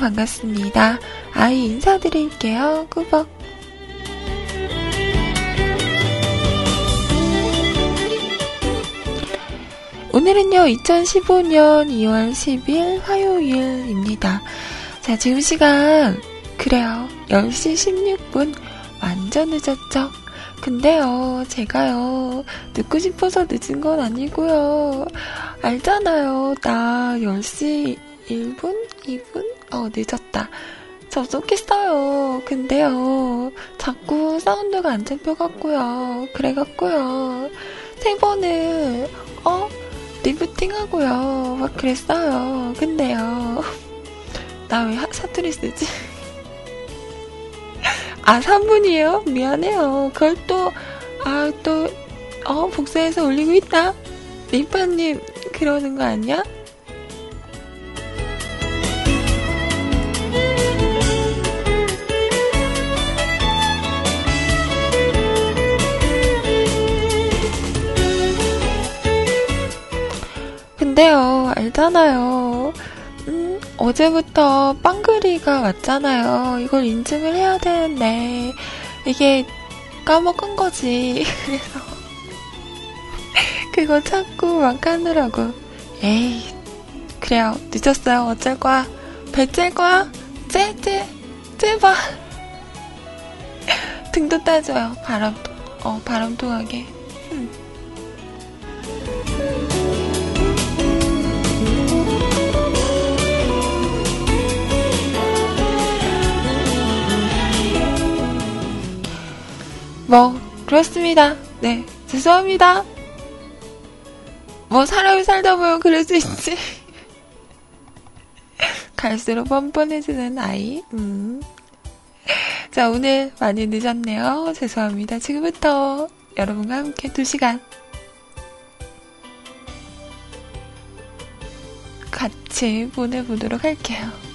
반갑습니다. 아이 인사드릴게요. 꾸벅. 오늘은요, 2015년 2월 10일 화요일입니다. 자, 지금 시간, 그래요. 10시 16분. 완전 늦었죠? 근데요, 제가요, 늦고 싶어서 늦은 건 아니고요. 알잖아요. 나 10시 1분? 2분? 어, 늦었다. 접속했어요. 근데요, 자꾸 사운드가 안 잡혀갖고요. 그래갖고요. 세 번을, 어? 리부팅 하고요. 막 그랬어요. 근데요. 나 왜 사투리 쓰지? 아, 3분이에요? 미안해요. 그걸 또, 아, 또, 어, 복사해서 올리고 있다? 리파님, 그러는 거 아니야? 근데요, 알잖아요. 음, 어제부터 빵그리가 왔잖아요. 이걸 인증을 해야 되는데, 이게 까먹은 거지. 그래서, 그거 찾고 막 하느라고. 에이, 그래요. 늦었어요. 어쩔 거야. 배찔 거야? 쟤, 쟤, 쟤봐. 등도 따줘요. 바람, 어, 바람 통하게. 뭐, 그렇습니다. 네, 죄송합니다. 뭐, 사람이 살다 보면 그럴 수 있지. 갈수록 뻔뻔해지는 아이, 음. 자, 오늘 많이 늦었네요. 죄송합니다. 지금부터 여러분과 함께 2시간 같이 보내보도록 할게요.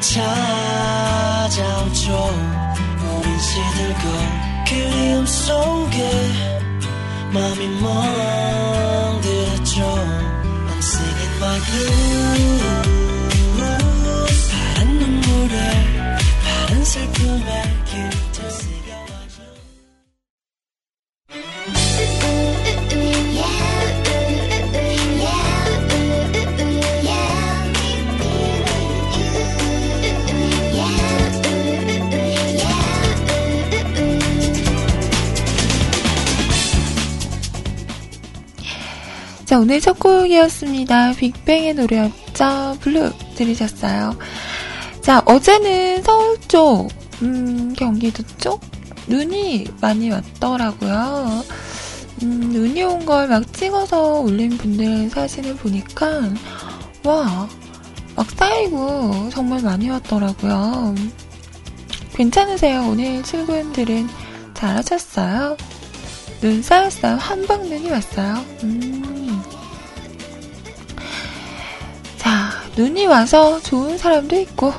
찾아오죠. 우린 시들고 그리움 속에 마음이 멍 오늘 첫 곡이었습니다. 빅뱅의 노래였죠. Blue 들으셨어요. 자, 어제는 서울 쪽, 음, 경기도 쪽 눈이 많이 왔더라고요. 음, 눈이 온 걸 막 찍어서 올린 분들 사진을 보니까, 와, 막 쌓이고 정말 많이 왔더라고요. 괜찮으세요? 오늘 출근들은 잘 하셨어요? 눈 쌓였어요? 한방 눈이 왔어요? 음. 눈이 와서 좋은 사람도 있고,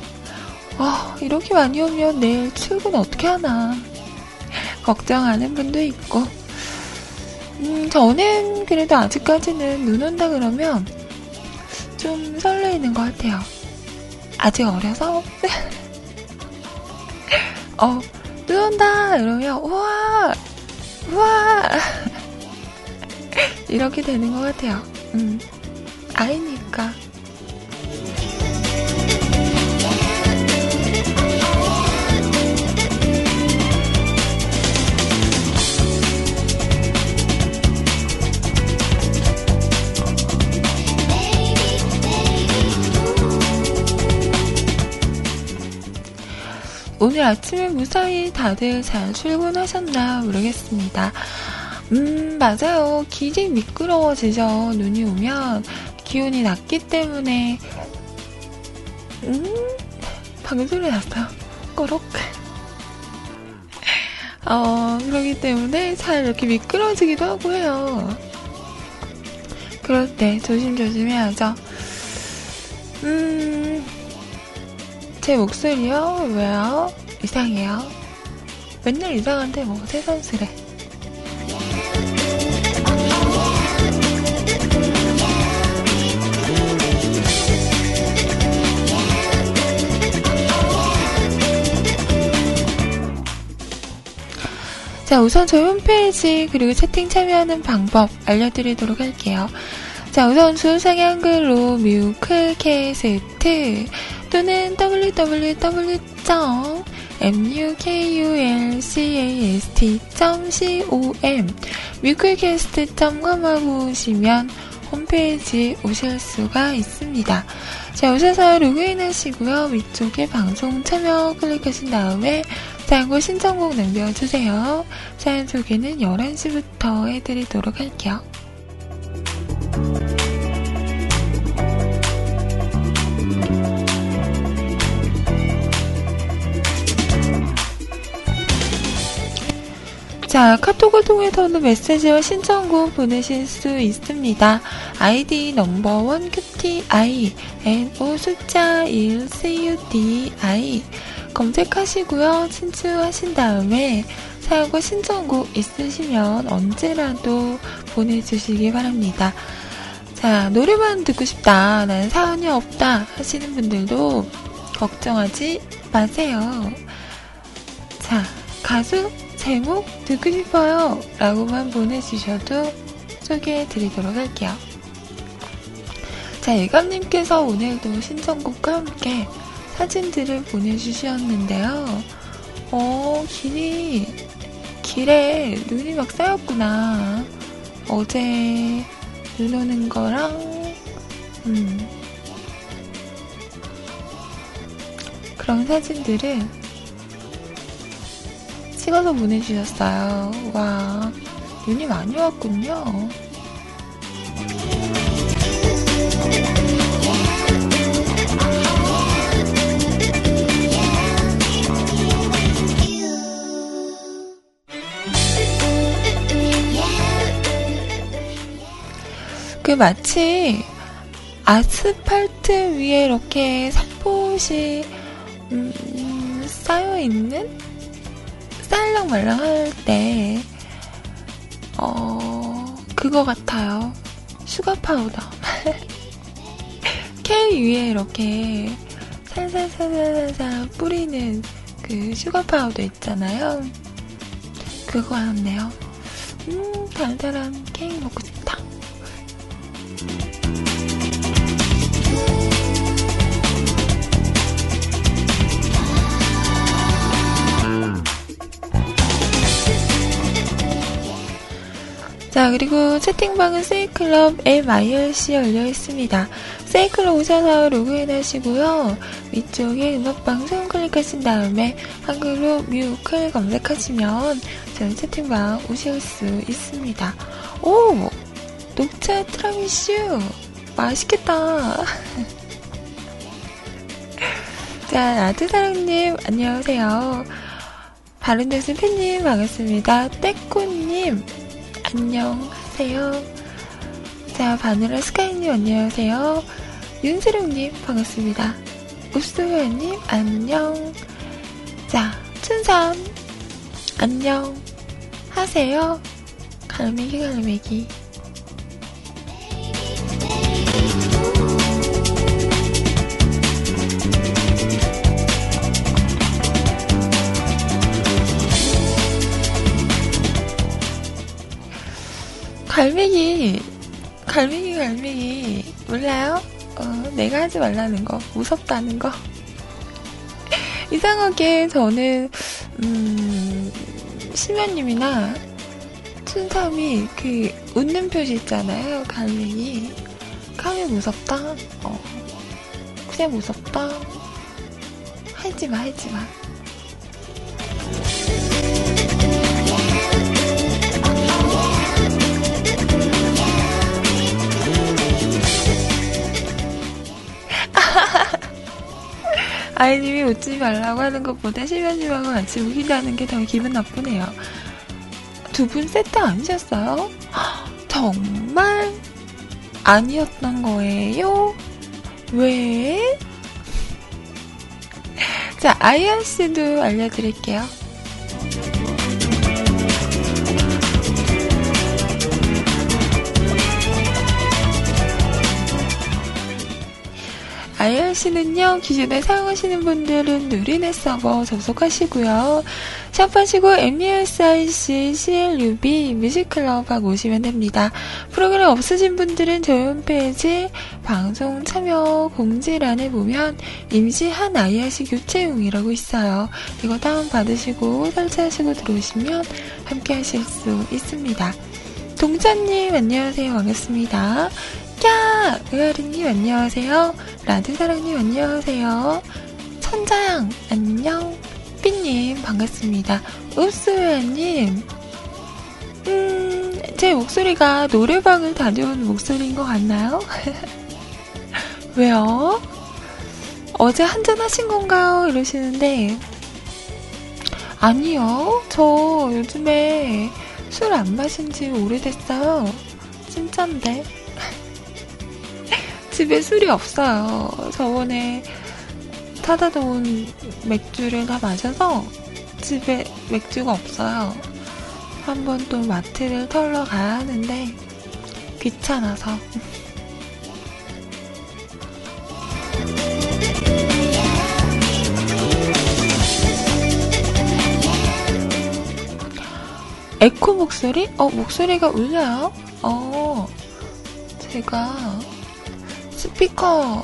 어, 이렇게 많이 오면 내일 출근 어떻게 하나. 걱정하는 분도 있고, 음, 저는 그래도 아직까지는 눈 온다 그러면 좀 설레이는 것 같아요. 아직 어려서, 어, 눈 온다! 이러면, 우와! 우와! 이렇게 되는 것 같아요. 음, 아이니까. 오늘 아침에 무사히 다들 잘 출근하셨나 모르겠습니다. 음, 맞아요. 길이 미끄러워지죠. 눈이 오면 기온이 낮기 때문에, 음, 방금 소리 났어요. 꼬록. 어, 그러기 때문에 잘 이렇게 미끄러지기도 하고 해요. 그럴 때 조심조심 해야죠. 음, 제 목소리요? 왜요? 이상해요. 맨날 이상한데 뭐 새삼스레. 자, 우선 저희 홈페이지 그리고 채팅 참여하는 방법 알려드리도록 할게요. 자, 우선 수상의 한글로 뮤클캐스트 또는 www.mukulcast.com 뮤클캐스트.com 하고 오시면 홈페이지 오실 수가 있습니다. 자, 오셔서 로그인 하시고요. 위쪽에 방송 참여 클릭하신 다음에 사연과 신청곡 남겨주세요. 사연 소개는 11시부터 해드리도록 할게요. 자, 카톡을 통해서는 메시지와 신청곡 보내실 수 있습니다. 아이디 넘버원 큐티아이 NO 숫자 1 CUDI 검색하시고요. 친추하신 다음에 사연과 신청곡 있으시면 언제라도 보내주시기 바랍니다. 자, 노래만 듣고 싶다. 난 사연이 없다. 하시는 분들도 걱정하지 마세요. 자, 가수 제목 듣고 싶어요. 라고만 보내주셔도 소개해 드리도록 할게요. 자, 예감님께서 오늘도 신청곡과 함께 사진들을 보내주셨는데요. 어, 길이, 길에 눈이 막 쌓였구나. 어제 눈 오는 거랑, 음, 그런 사진들을 찍어서 보내주셨어요. 와, 눈이 많이 왔군요. 그 마치 아스팔트 위에 이렇게 살포시 음, 쌓여 있는 살랑 말랑 할 때, 어, 그거 같아요. sugar powder. 케이크 위에 이렇게 살살살살살 뿌리는 그 sugar powder 있잖아요. 그거 같네요. 음, 달달한 케이크 먹고 자, 그리고 채팅방은 세이클럽 MIRC 열려 있습니다. 세이클럽 오셔서 로그인 하시고요. 위쪽에 음악방송 클릭하신 다음에 한글로 뮤클 검색하시면 저희 채팅방 오실 수 있습니다. 오! 녹차 트라미슈! 맛있겠다! 자, 아트사랑님, 안녕하세요. 바른데스 팬님, 반갑습니다. 떼꾸님, 안녕하세요. 자, 바늘라 스카이님 안녕하세요. 윤세룡님 반갑습니다. 읍소연님 안녕. 자, 춘삼 안녕 하세요. 갈매기 갈매기. 갈매기, 갈매기, 갈매기. 몰라요? 어, 내가 하지 말라는 거. 무섭다는 거. 이상하게 저는, 음, 심연님이나 춘삼이 그 웃는 표시 있잖아요. 갈매기. 카메 무섭다? 어. 그냥 무섭다? 하지 마, 하지 마. 아이님이 웃지 말라고 하는 것보다 실면심하고 같이 웃긴다는 게 더 기분 나쁘네요. 두 분 세트 아니셨어요? 정말 아니었던 거예요? 왜? 자, 아이언 씨도 알려드릴게요. IRC는요, 기존에 사용하시는 분들은 누리넷 서버 접속하시고요. 샵하시고 MUSIC, CLUB, 뮤직클럽하고 오시면 됩니다. 프로그램 없으신 분들은 저희 홈페이지 방송 참여 공지란에 보면 임시 한 IRC 교체용이라고 있어요. 이거 다운받으시고 설치하시고 들어오시면 함께 하실 수 있습니다. 동자님, 안녕하세요. 반갑습니다. 야! 의아리님 안녕하세요. 라드사랑님 안녕하세요. 천자양 안녕. 삐님 반갑습니다. 읍스웨아님 음, 제 목소리가 노래방을 다녀온 목소리인 것 같나요? 왜요? 어제 한잔 하신 건가요? 이러시는데 아니요. 저 요즘에 술 안 마신 지 오래됐어요. 진짠데. 집에 술이 없어요. 저번에 타다 놓은 맥주를 다 마셔서 집에 맥주가 없어요. 한번 또 마트를 털러 가야 하는데 귀찮아서. 에코 목소리? 어, 목소리가 울려요? 어, 제가 스피커를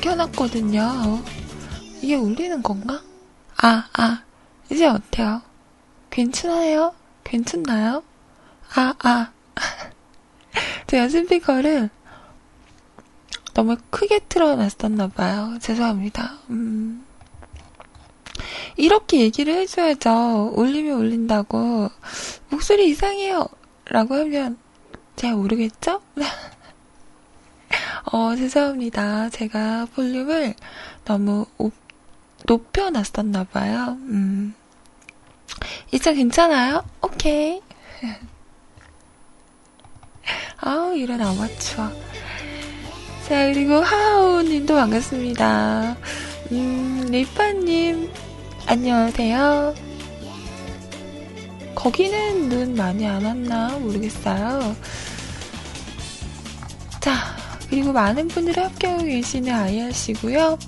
켜놨거든요. 이게 울리는 건가? 아, 아, 이제 어때요? 괜찮아요? 괜찮나요? 아, 아. 제가 스피커를 너무 크게 틀어놨었나봐요. 죄송합니다. 음. 이렇게 얘기를 해줘야죠. 울리면 울린다고. 목소리 이상해요. 라고 하면 잘 모르겠죠? 어, 죄송합니다. 제가 볼륨을 너무 오, 높여놨었나봐요. 음. 이제 괜찮아요? 오케이. 아우, 이런 아마추어. 자, 그리고 하하오 님도 반갑습니다. 음, 리파님, 안녕하세요. 거기는 눈 많이 안 왔나 모르겠어요. 자, 그리고 많은 분들이 합격하고 계시는 IRC고요.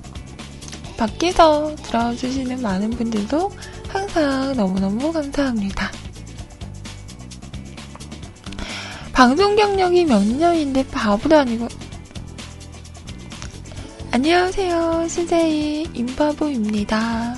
밖에서 들어주시는 많은 분들도 항상 너무너무 감사합니다. 방송 경력이 몇 년인데 바보도 아니고 안녕하세요. 신세희 임바보입니다.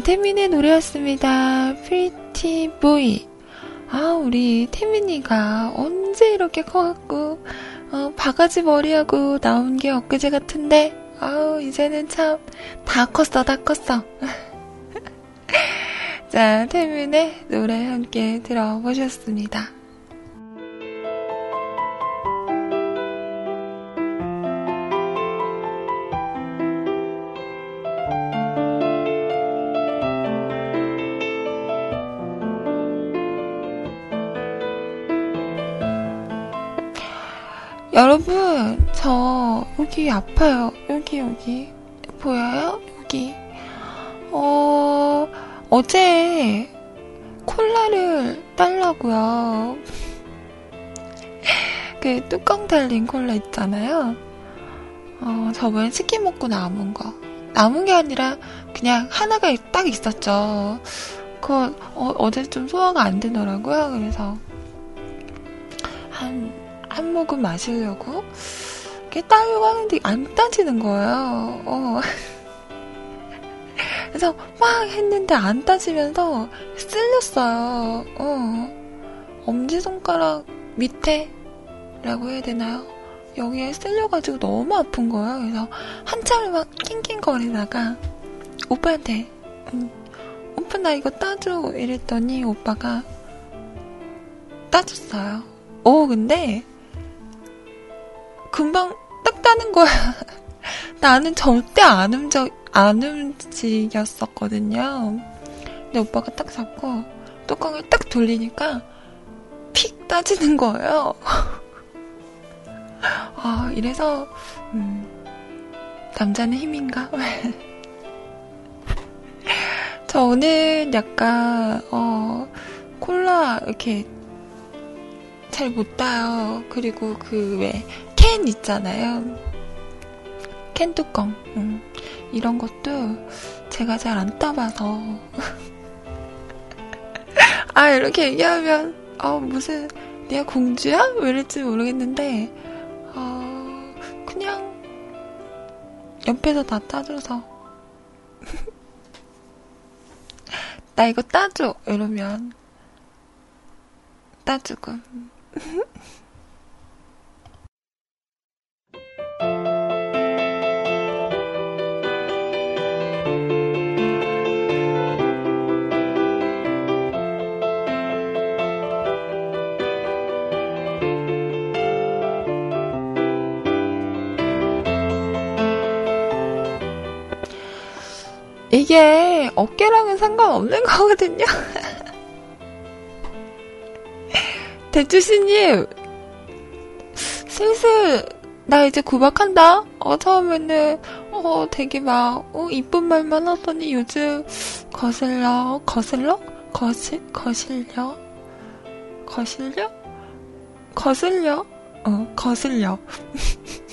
태민의 노래였습니다. Pretty Boy. 아, 우리 태민이가 언제 이렇게 커갖고, 어, 바가지 머리하고 나온 게 엊그제 같은데, 아우, 이제는 참, 다 컸어, 다 컸어. 자, 태민의 노래 함께 들어보셨습니다. 여러분, 저 여기 아파요. 여기, 여기. 보여요? 여기. 어, 어제 콜라를 딸라고요. 그 뚜껑 달린 콜라 있잖아요. 어, 저번에 치킨 먹고 남은 거. 남은 게 아니라 그냥 하나가 딱 있었죠. 그거 어, 제좀 소화가 안 되더라고요. 그래서 한, 한 모금 마시려고 이렇게 따려고 하는데 안 따지는 거예요. 어. 그래서 막 했는데 안 따지면서 쓸렸어요. 어. 엄지손가락 밑에라고 해야 되나요? 여기에 쓸려가지고 너무 아픈 거예요. 그래서 한참을 막 낑낑거리다가 오빠한테 음, 오빠 나 이거 따줘 이랬더니 오빠가 따줬어요. 오 근데 금방 딱 따는 거야. 나는 절대 안 움직 안 움직였었거든요. 근데 오빠가 딱 잡고 뚜껑을 딱 돌리니까 픽 따지는 거예요. 아, 이래서, 음, 남자는 힘인가? 저는 약간, 어, 콜라, 이렇게, 잘 못 따요. 그리고 그, 왜, 캔 있잖아요. 캔 뚜껑. 음, 이런 것도 제가 잘 안 따봐서. 아, 이렇게 얘기하면, 어, 무슨, 내가 공주야? 왜 이럴지 모르겠는데, 어, 그냥, 옆에서 다 따줘서. 나 이거 따줘! 이러면, 따주고. 이게 어깨랑은 상관없는 거거든요. 대주씨님, 슬슬, 나 이제 구박한다? 어, 처음에는, 어, 되게 막, 어, 이쁜 말만 하더니 요즘 거슬러, 거슬러? 거실, 거실려? 거실려? 거슬려? 어, 거슬려.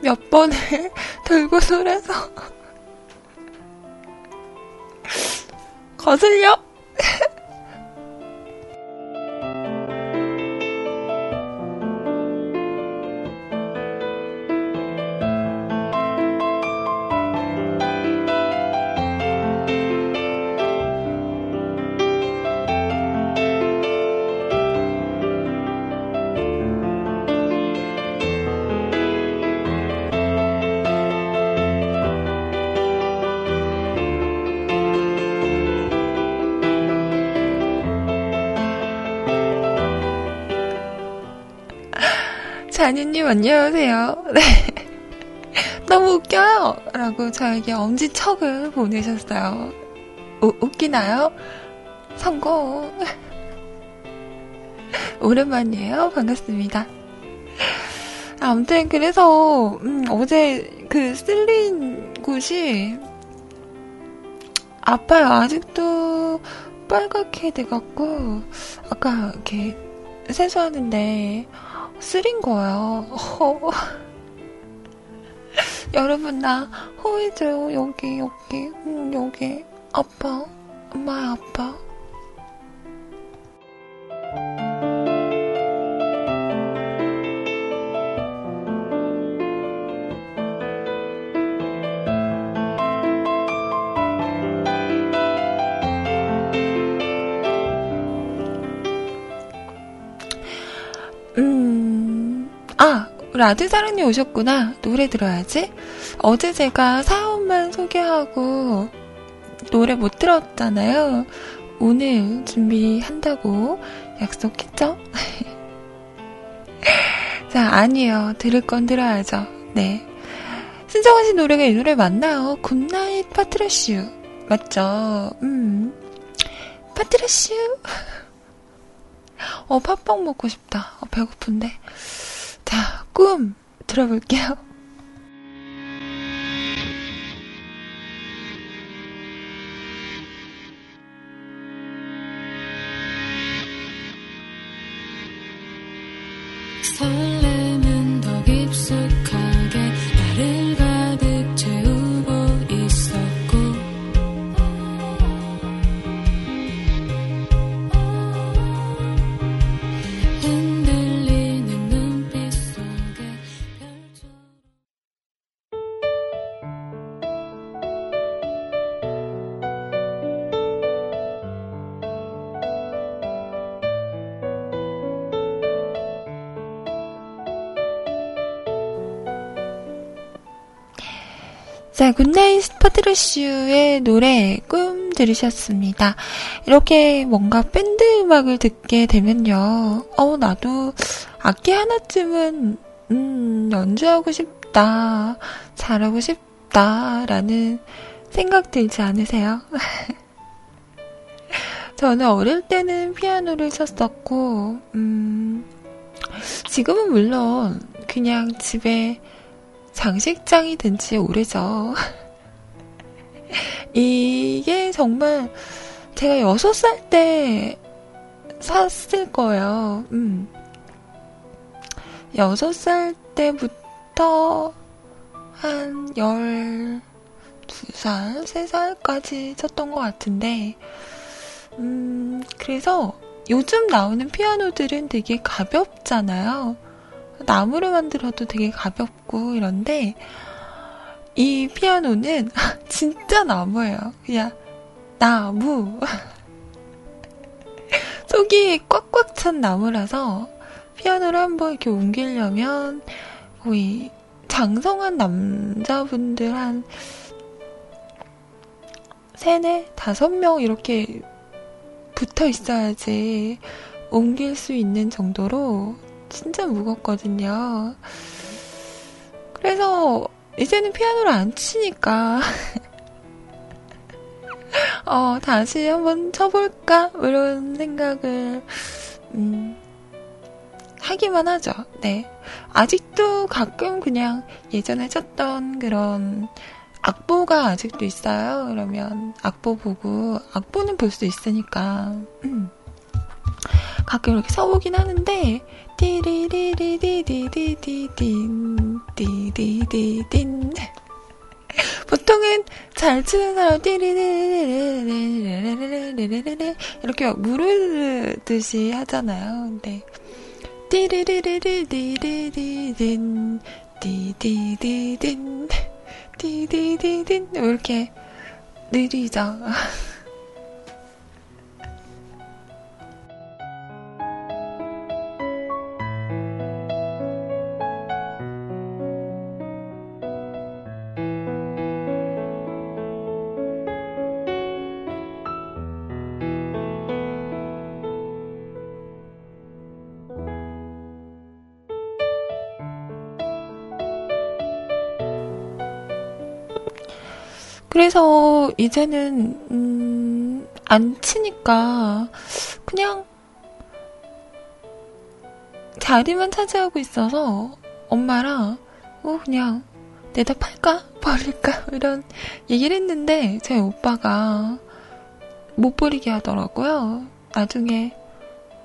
몇 번을 돌고 돌아서 거슬려? 자니님 안녕하세요. 네. 너무 웃겨요. 라고 저에게 엄지척을 보내셨어요. 우, 웃기나요? 성공. 오랜만이에요. 반갑습니다. 아무튼 그래서 음, 어제 그 쓸린 곳이 아파요. 아직도 빨갛게 돼갖고 아까 이렇게 세수하는데 쓰린 거예요. 어. 여러분 나 호해줘요. 여기 여기 음, 여기 아빠 엄마 아빠 라드사랑님 오셨구나. 노래 들어야지. 어제 제가 사연만 소개하고 노래 못 들었잖아요. 오늘 준비한다고 약속했죠? 자, 아니에요. 들을 건 들어야죠. 네. 씨 노래가 이 노래 맞나요? 굿나잇 파트라슈. 맞죠? 음. 파트라슈. 어, 팥빵 먹고 싶다. 어, 배고픈데. 자, 꿈 들어볼게요. 자, 굿나잇 파트라슈의 노래 꿈 들으셨습니다. 이렇게 뭔가 밴드 음악을 듣게 되면요. 어, 나도 악기 하나쯤은, 음, 연주하고 싶다. 잘하고 싶다. 라는 생각 들지 않으세요? 저는 어릴 때는 피아노를 쳤었고, 음, 지금은 물론 그냥 집에 장식장이 된 지 오래죠. 이게 정말 제가 여섯 살때 샀을 거예요. 음. 여섯 살 때부터 한열두 살, 세 살까지 쳤던 것 같은데, 음, 그래서 요즘 나오는 피아노들은 되게 가볍잖아요. 나무로 만들어도 되게 가볍고 이런데 이 피아노는 진짜 나무예요. 그냥 나무. 속이 꽉꽉 찬 나무라서 피아노를 한번 이렇게 옮기려면 거의 장성한 남자분들 한 세네 다섯 명 이렇게 붙어 있어야지 옮길 수 있는 정도로 진짜 무겁거든요. 그래서 이제는 피아노를 안 치니까 어, 다시 한번 쳐볼까? 이런 생각을 음, 하기만 하죠. 네. 아직도 가끔 그냥 예전에 쳤던 그런 악보가 아직도 있어요. 그러면 악보 보고 악보는 볼 수 있으니까 음. 가끔 이렇게 써보긴 하는데 띠리리리디디디디딘 디디디딘 보통은 잘 치는 사람 띠리리리리리리리리리리리 이렇게 막 무르듯이 하잖아요. 근데 띠리리리리디디딘 디디디딘 디디디딘 이렇게 느리죠. 그래서 이제는 음, 안 치니까 그냥 자리만 차지하고 있어서 엄마랑 어 그냥 내다 팔까 버릴까 이런 얘기를 했는데 제 오빠가 못 버리게 하더라고요. 나중에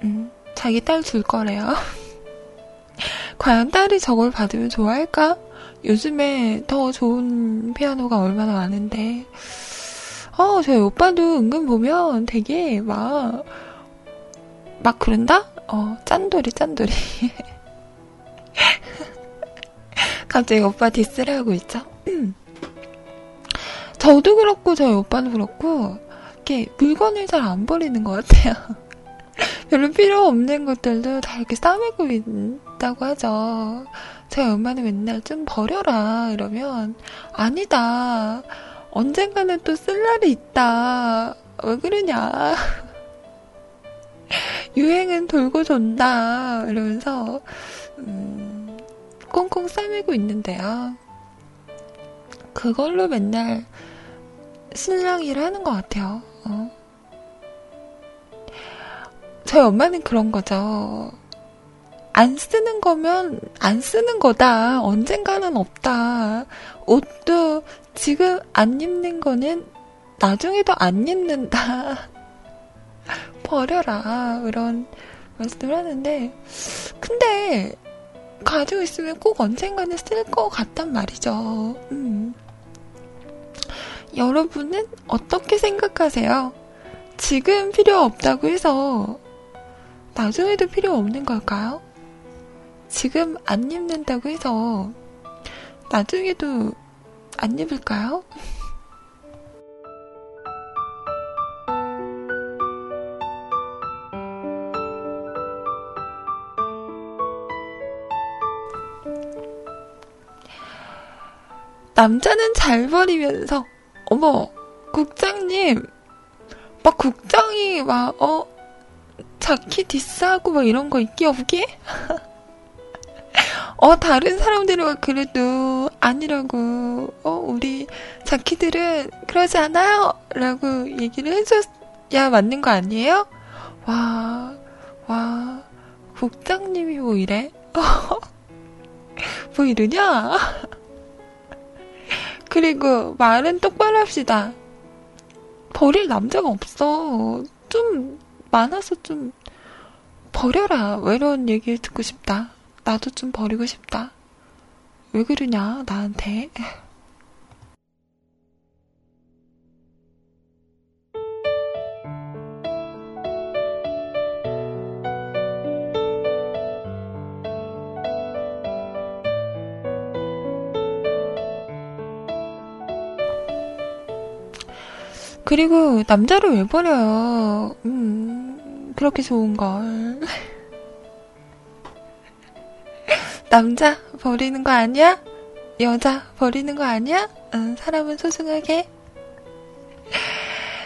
음, 자기 딸 줄 거래요. 과연 딸이 저걸 받으면 좋아할까? 요즘에 더 좋은 피아노가 얼마나 많은데. 어, 저희 오빠도 은근 보면 되게 막, 막 그런다? 어, 짠돌이, 짠돌이. 갑자기 오빠 디스를 하고 있죠? 저도 그렇고, 저희 오빠도 그렇고, 이렇게 물건을 잘 안 버리는 것 같아요. 별로 필요 없는 것들도 다 이렇게 싸매고 있다고 하죠. 저희 엄마는 맨날 좀 버려라 이러면 아니다. 언젠가는 또 쓸 날이 있다. 왜 그러냐. 유행은 돌고 돈다. 이러면서 음, 꽁꽁 싸매고 있는데요. 그걸로 맨날 신랑 일을 하는 것 같아요. 어. 저희 엄마는 그런 거죠. 안 쓰는 거면 안 쓰는 거다. 언젠가는 없다. 옷도 지금 안 입는 거는 나중에도 안 입는다. 버려라. 이런 말씀을 하는데, 근데, 가지고 있으면 꼭 언젠가는 쓸 것 같단 말이죠. 음. 여러분은 어떻게 생각하세요? 지금 필요 없다고 해서 나중에도 필요 없는 걸까요? 지금 안 입는다고 해서 나중에도 안 입을까요? 남자는 잘 버리면서 어머 국장님 막 국장이 막 어 자키 디스하고 막 이런 거 있기 없기? 어 다른 사람들은 막 그래도 아니라고 어 우리 자키들은 그러지 않아요 라고 얘기를 해줘야 맞는 거 아니에요? 와, 와, 국장님이 뭐 이래? 뭐 이러냐? 그리고 말은 똑바로 합시다. 버릴 남자가 없어. 좀 많아서 좀 버려라. 왜 이런 얘기 듣고 싶다. 나도 좀 버리고 싶다. 왜 그러냐, 나한테. 그리고 남자를 왜 버려요? 음, 그렇게 좋은 걸. 남자 버리는 거 아니야? 여자 버리는 거 아니야? 응, 사람은 소중하게.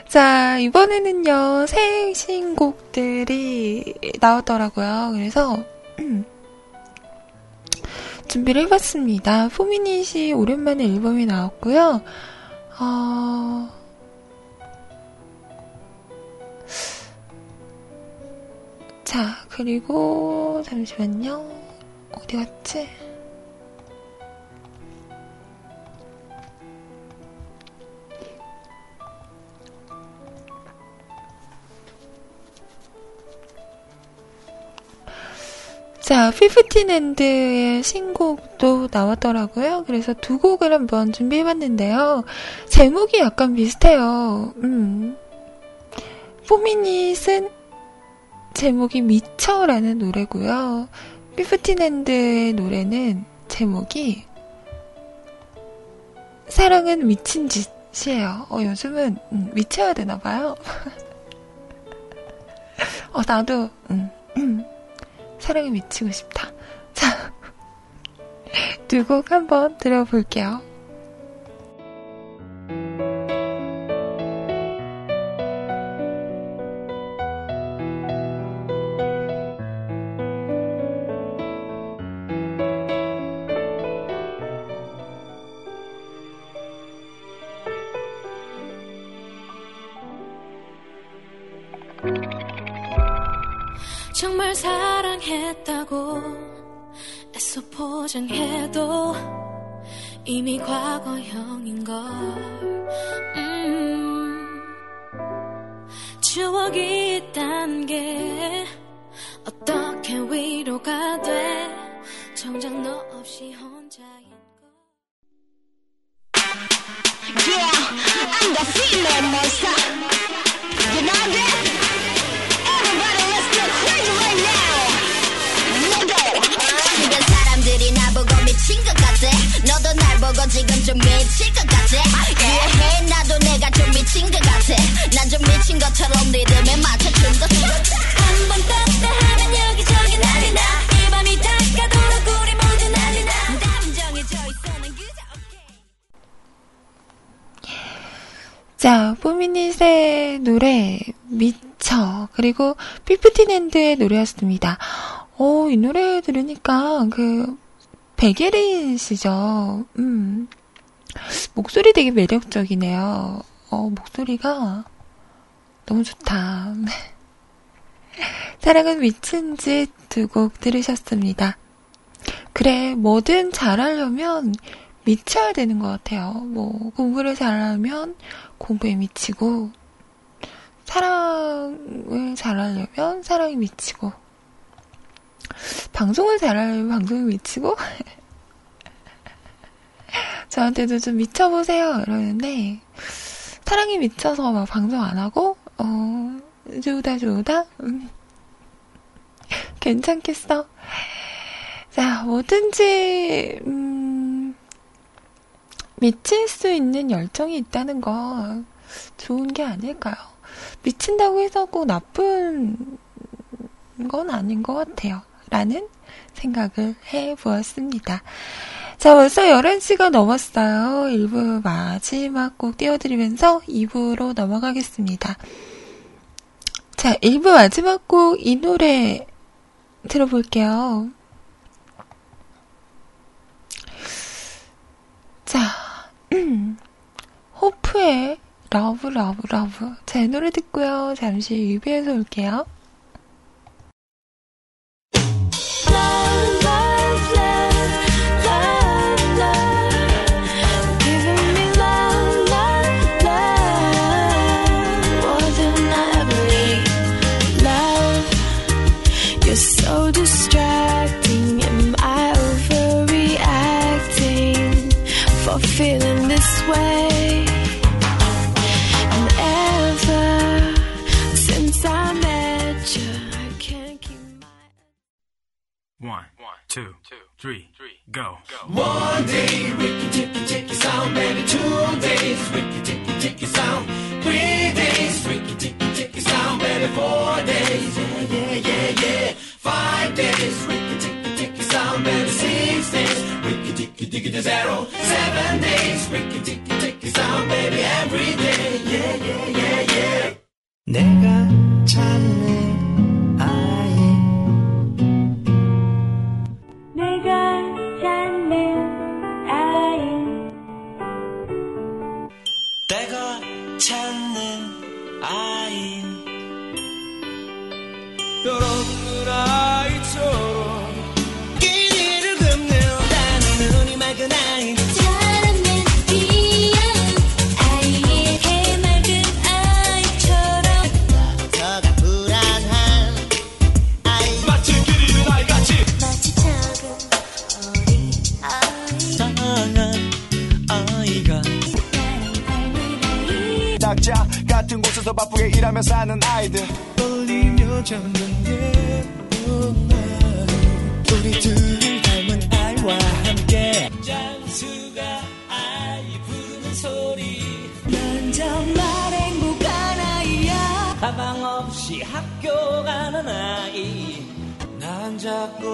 자, 이번에는요, 새 신곡들이 나오더라고요. 그래서, 준비를 해봤습니다. 포미닛이 오랜만에 앨범이 나왔고요. 어, 자, 그리고, 잠시만요. 어디 갔지? 자, 피프틴 앤드의 신곡도 나왔더라고요. 그래서 두 곡을 한번 준비해봤는데요. 제목이 약간 비슷해요. 음. 포미닛은 제목이 미쳐라는 노래고요. 피프틴핸드의 노래는 제목이 사랑은 미친 짓이에요. 어, 요즘은 음, 미쳐야 되나 봐요. 어, 나도 음, 음, 사랑에 미치고 싶다. 자, 두 곡 한번 들어볼게요. 정말 사랑했다고 애써 포장해도 이미 과거형인 걸. 음, 추억이 있다는 게 어떻게 위로가 돼? 정작 너 없이 혼자인 걸. Yeah, I'm the female monster. You know that? 사람들이 나보고 미친 것 같아. 너도 날 보고 지금 좀 미칠 것 같아. 이해해, 나도 내가 좀 미친 것 같아. 난 좀 미친 것처럼 리듬에 것 같아. 한번 떴다 하면 여기저기 난리 나. 이 밤이 다가도록 우리 모두 난리 나. 감정해져 있어 난 그저 오케이. 자, 포미닛의 노래, 미쳐. 그리고 피프틴핸드의 노래였습니다. 어, 이 노래 들으니까, 그, 백예린 씨죠. 음. 목소리 되게 매력적이네요. 어, 목소리가 너무 좋다. 사랑은 미친 짓 두 곡 들으셨습니다. 그래, 뭐든 잘하려면 미쳐야 되는 것 같아요. 뭐, 공부를 잘하면 공부에 미치고, 사랑을 잘하려면 사랑에 미치고, 방송을 잘하려면 방송에 미치고, 저한테도 좀 미쳐보세요. 이러는데, 사랑에 미쳐서 막 방송 안 하고, 어, 좋다, 좋다. 음. 괜찮겠어. 자, 뭐든지, 음, 미칠 수 있는 열정이 있다는 거 좋은 게 아닐까요? 미친다고 해서 꼭 나쁜 건 아닌 것 같아요. 라는 생각을 해 보았습니다. 자, 벌써 11시가 넘었어요. 1부 마지막 곡 띄워드리면서 2부로 넘어가겠습니다. 자, 1부 마지막 곡 이 노래 들어볼게요. 자, 음, 호프의 Love Love Love 제 노래 듣고요. 잠시 2부에서 올게요. One, two, three, go. 내가 찾는 곳에서 바쁘게 일하며 사는 아이들. 떨리며 잠든 예쁜 아이 우리 둘을 닮은 아이와 함께. 장수가 아이 부르는 소리. 넌 정말 행복한 아이야. 가방 없이 학교 가는 아이. 난 자꾸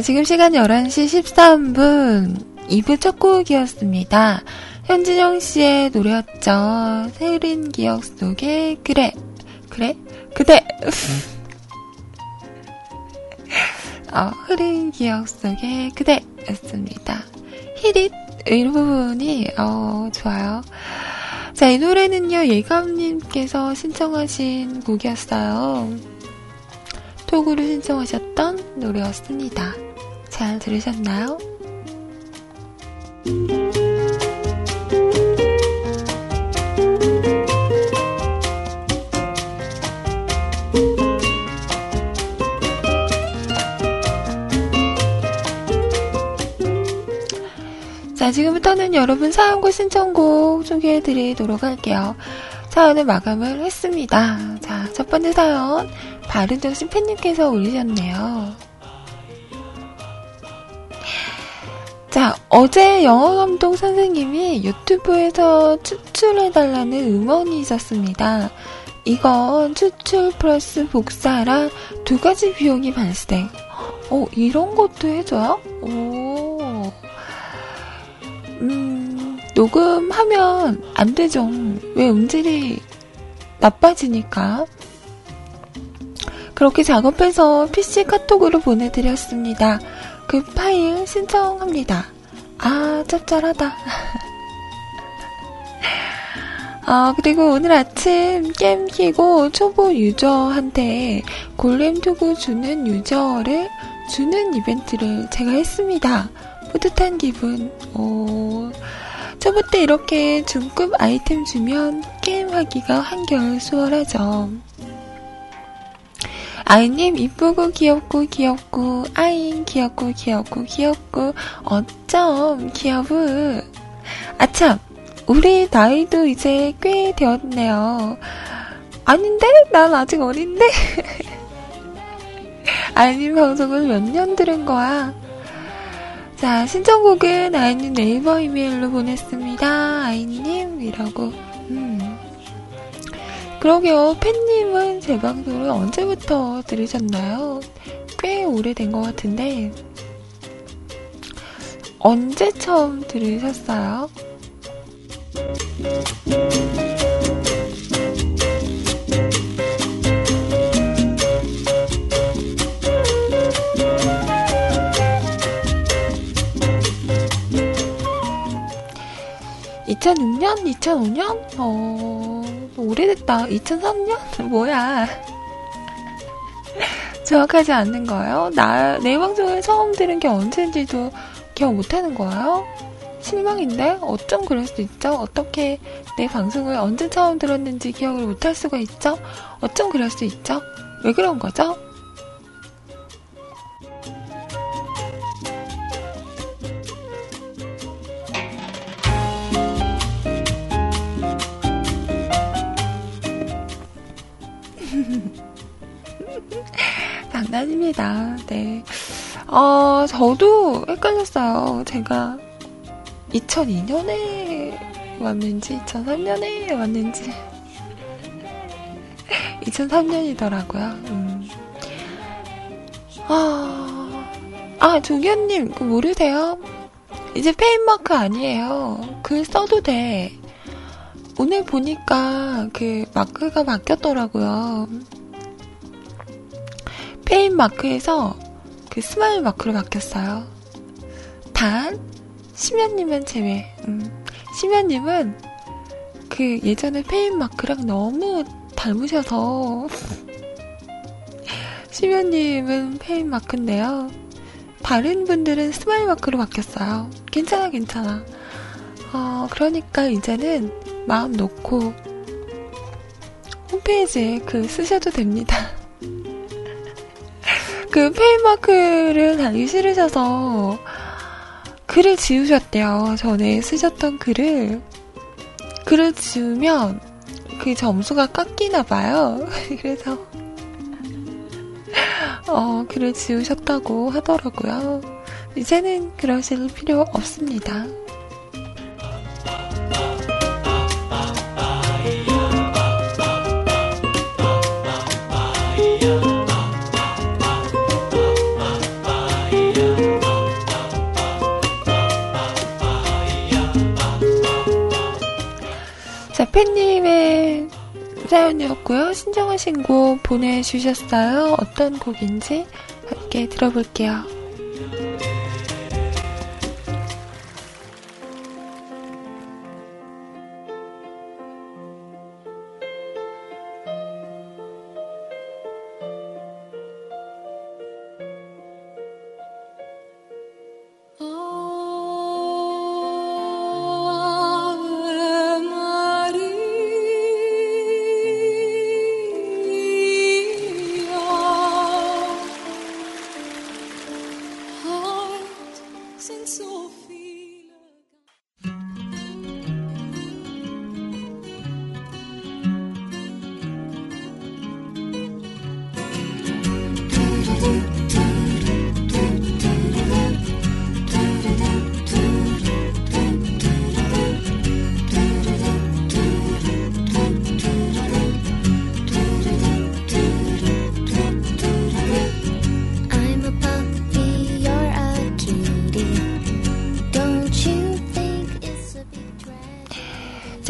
자, 지금 시간 11시 13분 2부 첫 곡이었습니다. 현진영 씨의 노래였죠. 새린 기억 속에 그래 그래 그대 어, 흐린 기억 속에 그대였습니다. 히릿 이 부분이, 어, 좋아요. 자, 이 노래는요, 예감님께서 신청하신 곡이었어요. 톡으로 신청하셨던 노래였습니다. 잘 들으셨나요? 자, 지금부터는 여러분 사연과 신청곡 소개해드리도록 할게요. 사연을 마감을 했습니다. 자, 첫 번째 사연, 바른정신 팬님께서 올리셨네요. 어제 영화감독 선생님이 유튜브에서 추출해달라는 음원이 있었습니다. 이건 추출 플러스 복사라 두 가지 비용이 발생. 어, 이런 것도 해줘요? 오. 음, 녹음하면 안 되죠. 왜 음질이 나빠지니까. 그렇게 작업해서 PC 카톡으로 보내드렸습니다. 그 파일 신청합니다. 아, 짭짤하다. 아, 그리고 오늘 아침 게임 키고 초보 유저한테 골렘 투구 주는 유저를 주는 이벤트를 제가 했습니다. 뿌듯한 기분. 오. 초보 때 이렇게 중급 아이템 주면 게임하기가 한결 수월하죠. 아이님 이쁘고 귀엽고 귀엽고 아잉 귀엽고 귀엽고 귀엽고 어쩜 귀여브 아참 우리 나이도 이제 꽤 되었네요 아닌데? 난 아직 어린데? 아이님 방송을 몇 년 들은 거야 자 신청곡은 아이님 네이버 이메일로 보냈습니다 아이님이라고 음. 그러게요. 팬님은 제 방송을 언제부터 들으셨나요? 꽤 오래된 것 같은데, 언제 처음 들으셨어요? (2006년) (2005년) 어... 오래됐다. 2003년? 뭐야. 정확하지 않는 거예요? 나, 내 방송을 처음 들은 게 언제인지도 기억 못하는 거예요? 실망인데? 어쩜 그럴 수 있죠? 어떻게 내 방송을 언제 처음 들었는지 기억을 못할 수가 있죠? 어쩜 그럴 수 있죠? 왜 그런 거죠? 장난입니다. 네. 어, 저도 헷갈렸어요. 제가 2002년에 왔는지, 2003년에 왔는지. 2003년이더라고요. 음. 아, 아, 조견님, 그 모르세요? 이제 페인마크 아니에요. 글 써도 돼. 오늘 보니까 그 마크가 바뀌었더라고요. 폐인 마크에서 그 smile 마크로 바뀌었어요. 단, 심연님은 제외. 음, 심연님은 그 예전에 폐인 마크랑 너무 닮으셔서 심연님은 폐인 마크인데요. 다른 분들은 smile 마크로 바뀌었어요. 괜찮아, 괜찮아. 어, 그러니까 이제는 마음 놓고 홈페이지에 그 쓰셔도 됩니다. 그 페인마크를 달기 싫으셔서 글을 지우셨대요. 전에 쓰셨던 글을. 글을 지우면 그 점수가 깎이나 봐요. 그래서 어, 글을 지우셨다고 하더라고요. 이제는 그러실 필요 없습니다. 자, 팬님의 사연이었고요. 신청하신 곡 보내주셨어요. 어떤 곡인지 함께 들어볼게요. 心碎。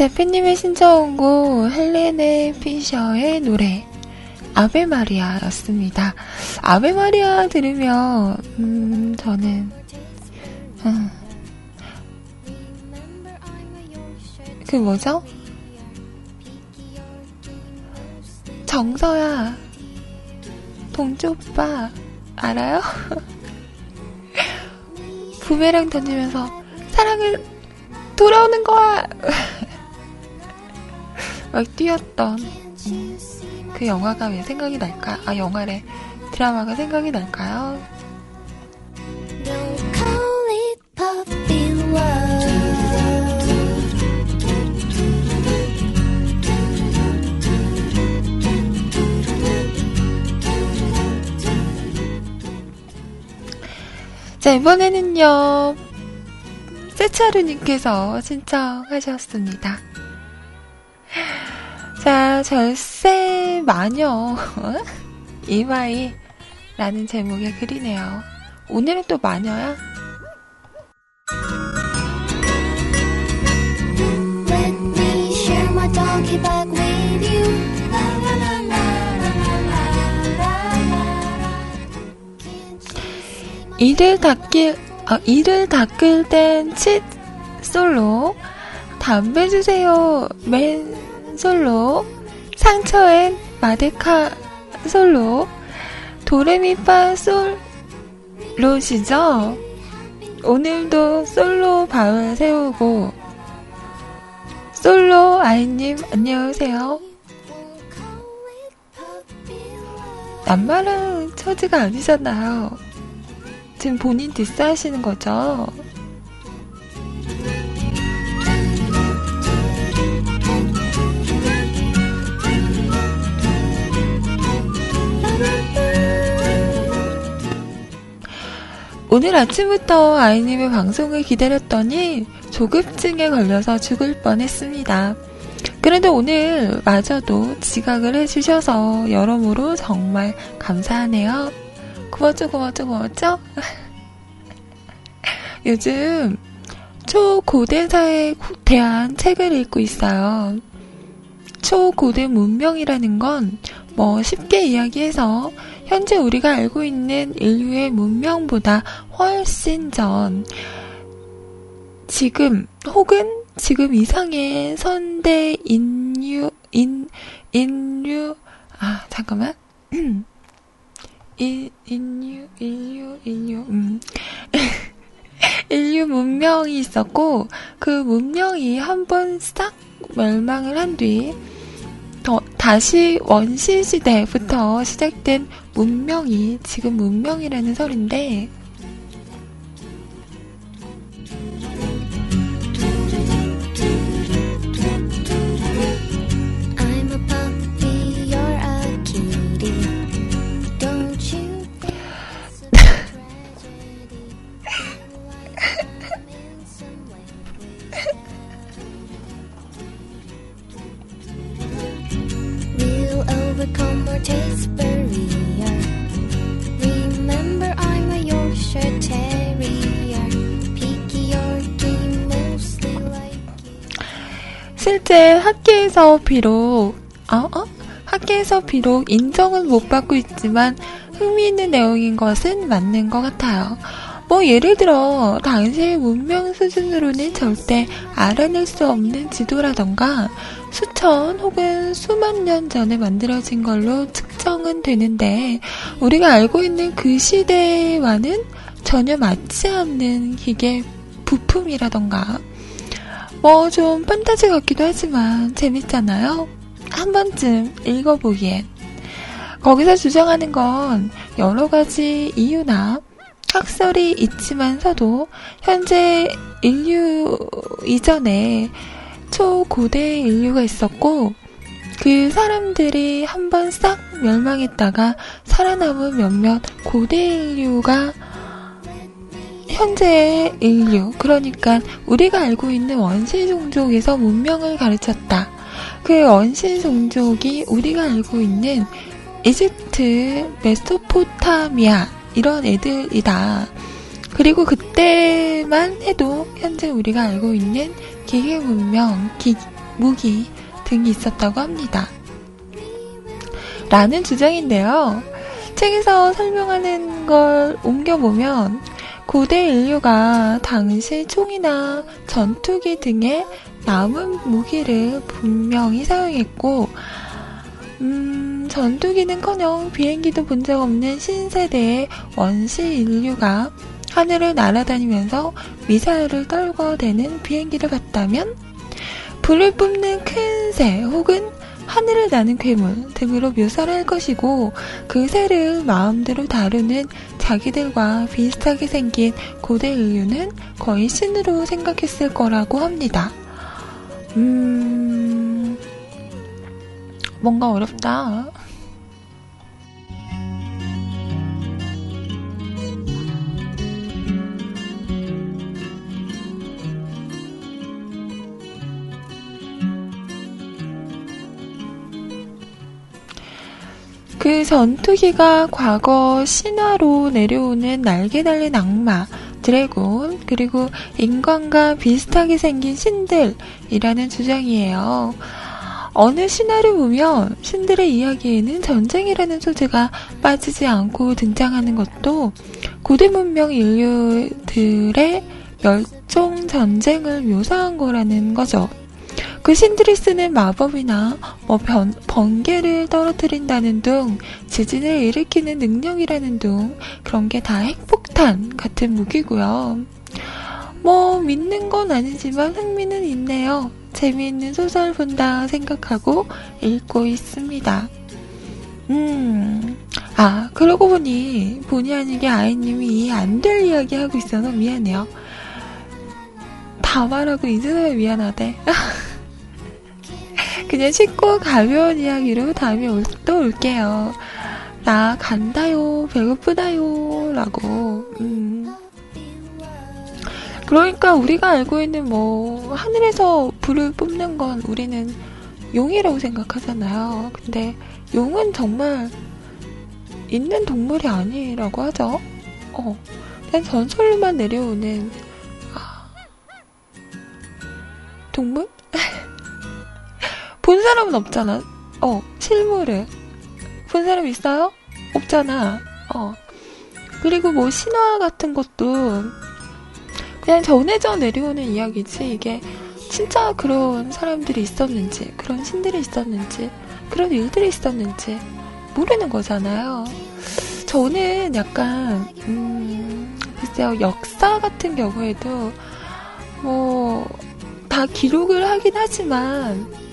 제피님의 신청곡 헬레네 피셔의 노래 아베 마리아였습니다. 아베 마리아 들으면 음 저는 Yorkshire 그 뭐죠? 정서야 동주 오빠 알아요? 부메랑 던지면서 사랑은 돌아오는 거야 막 뛰었던 음, 그 영화가 왜 생각이 날까? 아 영화래 드라마가 생각이 날까요? 자, 이번에는요, 세차루님께서 신청하셨습니다. 자, 절세 마녀. 이마이. 라는 제목의 글이네요. 오늘은 또 마녀야? 이를 닦길, 아, 어, 이를 닦을 땐 칫솔로 담배 주세요. 맨 솔로. 상처엔 마데카, 솔로. 도레미파, 솔, 로시죠? 오늘도 솔로 밤을 세우고, 솔로 아이님, 안녕하세요. 남 말할 처지가 아니잖아요. 지금 본인 디스 하시는 거죠? 오늘 아침부터 아이님의 방송을 기다렸더니 조급증에 걸려서 죽을 뻔했습니다. 그래도 오늘 마저도 지각을 해주셔서 여러모로 정말 감사하네요. 고맙죠, 고맙죠, 고맙죠? 요즘 초고대사에 대한 책을 읽고 있어요. 초고대 문명이라는 건 뭐 쉽게 이야기해서 현재 우리가 알고 있는 인류의 문명보다 훨씬 전 지금 혹은 지금 이상의 선대 인류 인 인류 아 잠깐만. 인 인류 인류 인류 음. 인류 문명이 있었고 그 문명이 한 번 싹 멸망을 한 뒤 다시 원시 시대부터 시작된 문명이 지금 문명이라는 설인데 you're 실제 학계에서 비록 어? 어? 학계에서 비록 인정은 못 받고 있지만 흥미있는 내용인 것은 맞는 것 같아요. 뭐 예를 들어 당시의 문명 수준으로는 절대 알아낼 수 없는 지도라던가 수천 혹은 수만 년 전에 만들어진 걸로 측정은 되는데 우리가 알고 있는 그 시대와는 전혀 맞지 않는 기계 부품이라던가 뭐 좀 판타지 같기도 하지만 재밌잖아요. 한 번쯤 읽어보기엔. 거기서 주장하는 건 여러 가지 이유나 학설이 있지만서도 현재 인류 이전에 초고대 인류가 있었고 그 사람들이 한번 싹 멸망했다가 살아남은 몇몇 고대 인류가 현재의 인류, 그러니까 우리가 알고 있는 원시 종족에서 문명을 가르쳤다. 그 원시 종족이 우리가 알고 있는 이집트, 메소포타미아 이런 애들이다. 그리고 그때만 해도 현재 우리가 알고 있는 기계 문명, 기, 무기 등이 있었다고 합니다. 라는 주장인데요. 책에서 설명하는 걸 옮겨보면 고대 인류가 당시 총이나 전투기 등의 남은 무기를 분명히 사용했고, 음, 전투기는커녕 비행기도 본 적 없는 신세대의 원시 인류가 하늘을 날아다니면서 미사일을 떨궈대는 비행기를 봤다면, 불을 뿜는 큰 새 혹은 하늘을 나는 괴물 등으로 묘사를 할 것이고 그 새를 마음대로 다루는 자기들과 비슷하게 생긴 고대 인류는 거의 신으로 생각했을 거라고 합니다. 음, 뭔가 어렵다. 그 전투기가 과거 신화로 내려오는 날개 달린 악마, 드래곤, 그리고 인간과 비슷하게 생긴 신들이라는 주장이에요. 어느 신화를 보면 신들의 이야기에는 전쟁이라는 소재가 빠지지 않고 등장하는 것도 고대 문명 인류들의 멸종 전쟁을 묘사한 거라는 거죠. 그 신들이 쓰는 마법이나 뭐 변, 번개를 떨어뜨린다는 둥, 지진을 일으키는 능력이라는 둥, 그런 게 다 핵폭탄 같은 무기고요. 뭐 믿는 건 아니지만 흥미는 있네요. 재미있는 소설 본다 생각하고 읽고 있습니다. 음, 아, 그러고 보니, 본의 아니게 아이님이 이해 안 될 이야기 하고 있어서 미안해요. 다 말하고 있어서 미안하대. 그냥 쉽고 가벼운 이야기로 다음에 올, 또 올게요. 나 간다요, 배고프다요, 라고, 음. 그러니까 우리가 알고 있는 뭐, 하늘에서 불을 뿜는 건 우리는 용이라고 생각하잖아요. 근데 용은 정말 있는 동물이 아니라고 하죠. 어, 그냥 전설로만 내려오는, 아, 동물? 본 사람은 없잖아. 어, 실물을. 본 사람 있어요? 없잖아. 어. 그리고 뭐 신화 같은 것도 그냥 전해져 내려오는 이야기지. 이게 진짜 그런 사람들이 있었는지, 그런 신들이 있었는지, 그런 일들이 있었는지 모르는 거잖아요. 저는 약간, 음, 글쎄요, 역사 같은 경우에도 뭐, 다 기록을 하긴 하지만,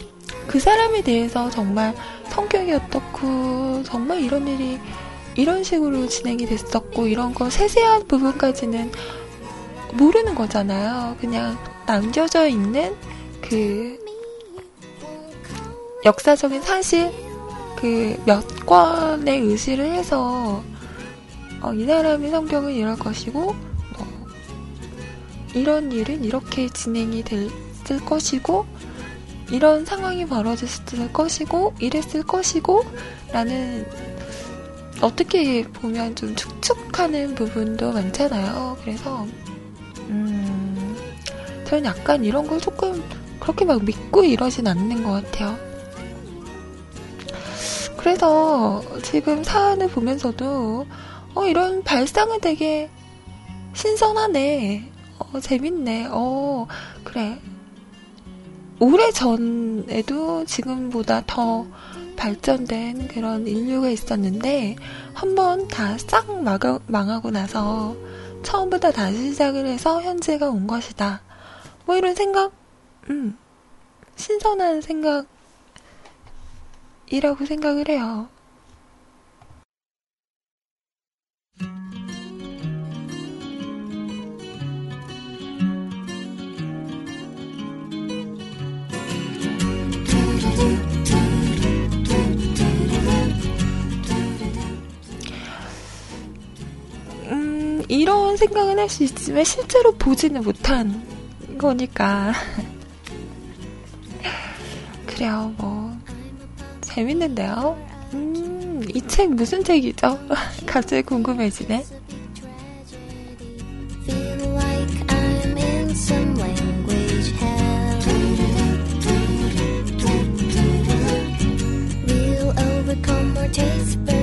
그 사람에 대해서 정말 성격이 어떻고 정말 이런 일이 이런 식으로 진행이 됐었고 이런 거 세세한 부분까지는 모르는 거잖아요. 그냥 남겨져 있는 그 역사적인 사실 그 몇 권의 의지를 해서 어, 이 사람의 성격은 이럴 것이고 뭐 이런 일은 이렇게 진행이 됐을 것이고 이런 상황이 벌어졌을 것이고, 이랬을 것이고, 라는, 어떻게 보면 좀 축축하는 부분도 많잖아요. 그래서, 음, 저는 약간 이런 걸 조금 그렇게 막 믿고 이러진 않는 것 같아요. 그래서 지금 사안을 보면서도, 어, 이런 발상은 되게 신선하네. 어, 재밌네. 어, 그래. 오래 전에도 지금보다 더 발전된 그런 인류가 있었는데 한 번 다 싹 망하고 나서 처음부터 다시 시작을 해서 현재가 온 것이다. 뭐 이런 생각, 음, 신선한 생각이라고 생각을 해요. 이런 생각은 할 수 있지만 실제로 보지는 못한 거니까. 그래요, 뭐. 재밌는데요? 음, 이 책 무슨 책이죠? 갑자기 궁금해지네. Taste.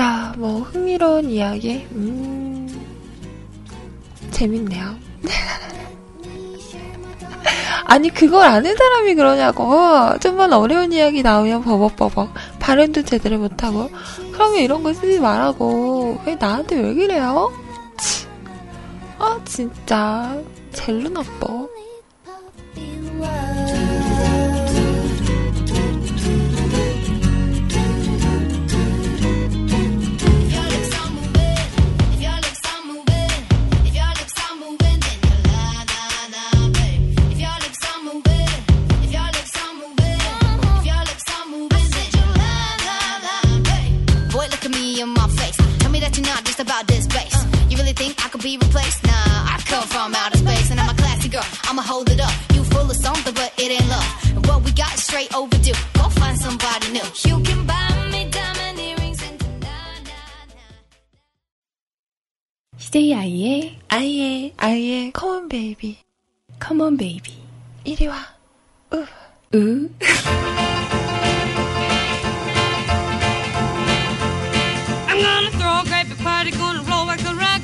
자, 뭐, 흥미로운 이야기. 음, 재밌네요. 아니, 그걸 아는 사람이 그러냐고. 좀만 어려운 이야기 나오면 버벅버벅. 발음도 제대로 못하고. 그러면 이런 거 쓰지 말라고. 왜 나한테 왜 그래요? 치. 아, 진짜. 젤로 나빠. could be replaced? Nah, I come from outer space, and I'm a classy girl. I'ma hold it up. You full of something, but it ain't love. And what we got is straight overdue. Go find somebody new. You can buy me diamond earrings and na na na. CJ 아이의 아이의, 아이의, 컴온 베이비. 컴온 베이비. 이리 와. 으. 으. I'm gonna throw a great big party, gonna roll like a rock.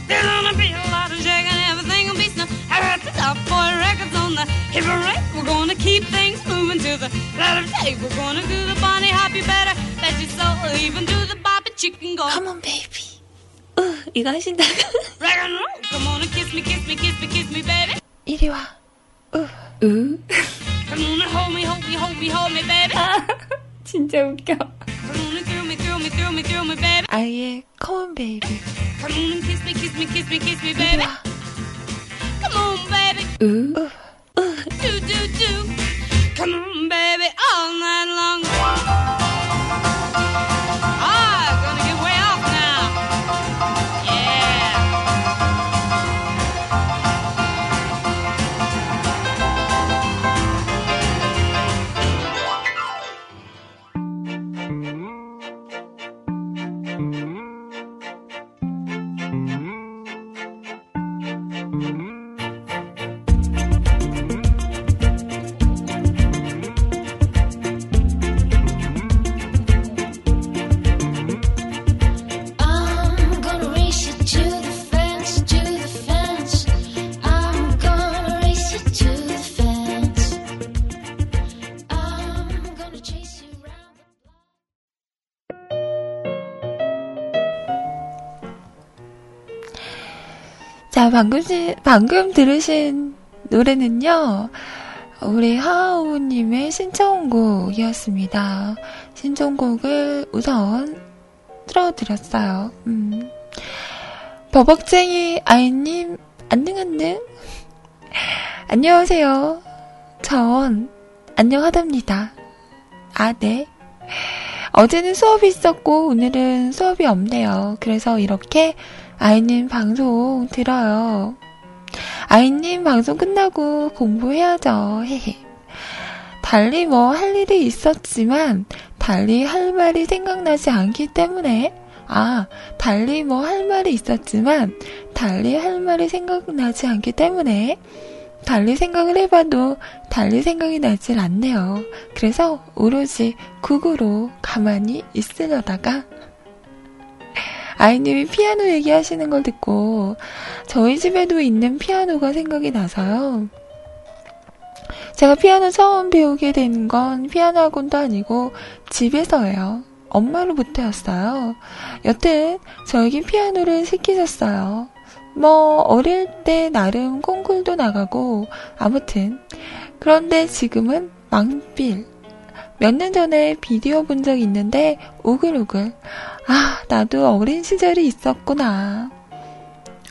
on the hip parade. We're gonna keep things moving to the lot of day. We're gonna do the bunny hop, you better bet your soul. Even do the bobby chicken go. 컴온 베이비. 으, 이거 하신다고. Rock and roll. Come on and kiss me, kiss me, kiss me, kiss me, baby. 이리 와. 으. 으. Come on and hold me, hold me, hold me, hold me, baby. 진짜 웃겨. Come on and thrill me, thrill me, thrill me, thrill me, baby. 아이의 컴온 베이비. Come on and kiss me, kiss me, kiss me, kiss me, 이리 baby. 와. Come on, baby. 으. do do do. Come on, baby, all night long. 방금, 시, 방금 들으신 노래는요, 우리 하하오님의 신청곡이었습니다. 신청곡을 우선 틀어드렸어요. 음. 버벅쟁이 아이님, 안능안능. 안녕하세요. 전, 안녕하답니다. 아, 네. 어제는 수업이 있었고, 오늘은 수업이 없네요. 그래서 이렇게 아이님 방송 들어요. 아이님 방송 끝나고 공부해야죠. 달리 뭐 할 일이 있었지만 달리 할 말이 생각나지 않기 때문에 아 달리 뭐 할 말이 있었지만 달리 할 말이 생각나지 않기 때문에 달리 생각을 해봐도 달리 생각이 나질 않네요. 그래서 오로지 국으로 가만히 있으려다가 아이님이 피아노 얘기하시는 걸 듣고 저희 집에도 있는 피아노가 생각이 나서요. 제가 피아노 처음 배우게 된 건 피아노 학원도 아니고 집에서예요. 엄마로부터 였어요. 여튼 저에게 피아노를 시키셨어요. 뭐 어릴 때 나름 콩쿨도 나가고 아무튼 그런데 지금은 망필 몇 년 전에 비디오 본 적 있는데 오글오글 아 나도 어린 시절이 있었구나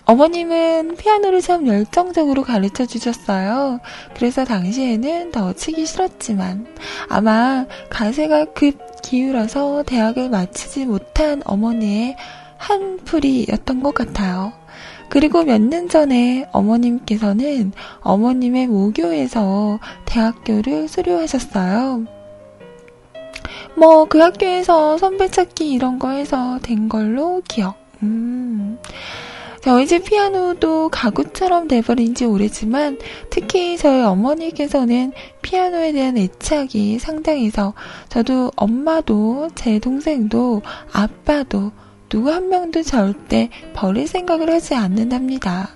어머님은 피아노를 참 열정적으로 가르쳐 주셨어요. 그래서 당시에는 더 치기 싫었지만 아마 가세가 급 기울어서 대학을 마치지 못한 어머니의 한풀이였던 것 같아요. 그리고 몇 년 전에 어머님께서는 어머님의 모교에서 대학교를 수료하셨어요. 뭐, 그 학교에서 선배 찾기 이런 거 해서 된 걸로 기억. 음. 저희 집 피아노도 가구처럼 돼버린 지 오래지만 특히 저희 어머니께서는 피아노에 대한 애착이 상당해서 저도 엄마도 제 동생도 아빠도 누구 한 명도 절대 버릴 생각을 하지 않는답니다.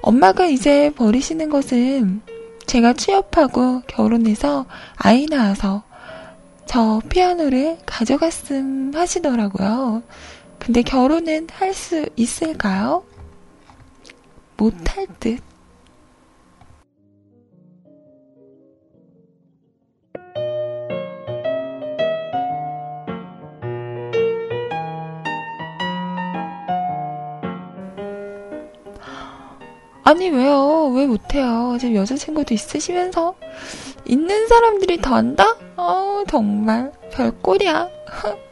엄마가 이제 버리시는 것은 제가 취업하고 결혼해서 아이 낳아서 저 피아노를 가져갔음 하시더라고요. 근데 결혼은 할 수 있을까요? 못할 듯. 아니, 왜요? 왜 못해요? 지금 여자친구도 있으시면서? 있는 사람들이 더 한다? 어, 정말. 별꼴이야.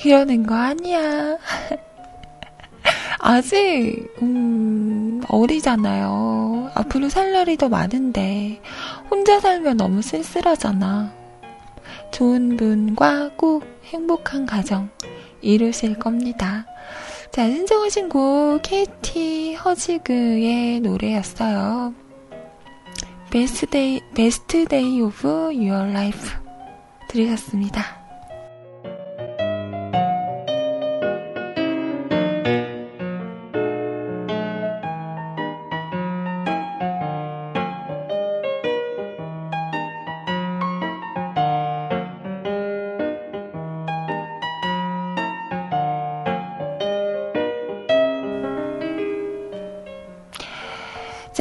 그러는 거 아니야. 아직, 음, 어리잖아요. 앞으로 살 날이 더 많은데, 혼자 살면 너무 쓸쓸하잖아. 좋은 분과 꼭 행복한 가정 이루실 겁니다. 자, 신청하신 곡, KT 허지그의 노래였어요. Best Day, Best Day of Your Life 들으셨습니다.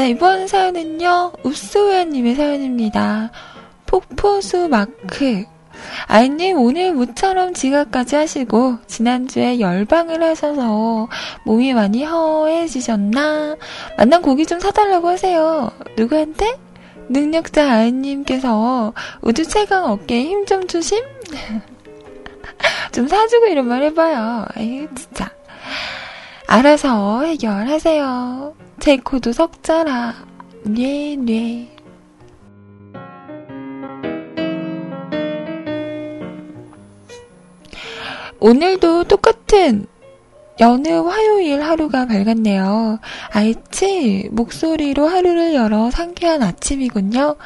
이번 사연은요, 읍소연님의 사연입니다. 폭포수 마크. 아이님, 오늘 모처럼 지각까지 하시고, 지난주에 열방을 하셔서 몸이 많이 허해지셨나? 만난 고기 좀 사달라고 하세요. 누구한테? 능력자 아이님께서 우주 최강 어깨에 힘 좀 주심? 좀 사주고 이런 말 해봐요. 에이, 진짜. 알아서 해결하세요. 제 코도 석자라. 뇌, 뇌. 오늘도 똑같은 여느 화요일 하루가 밝았네요. 알지? 목소리로 하루를 열어 상쾌한 아침이군요.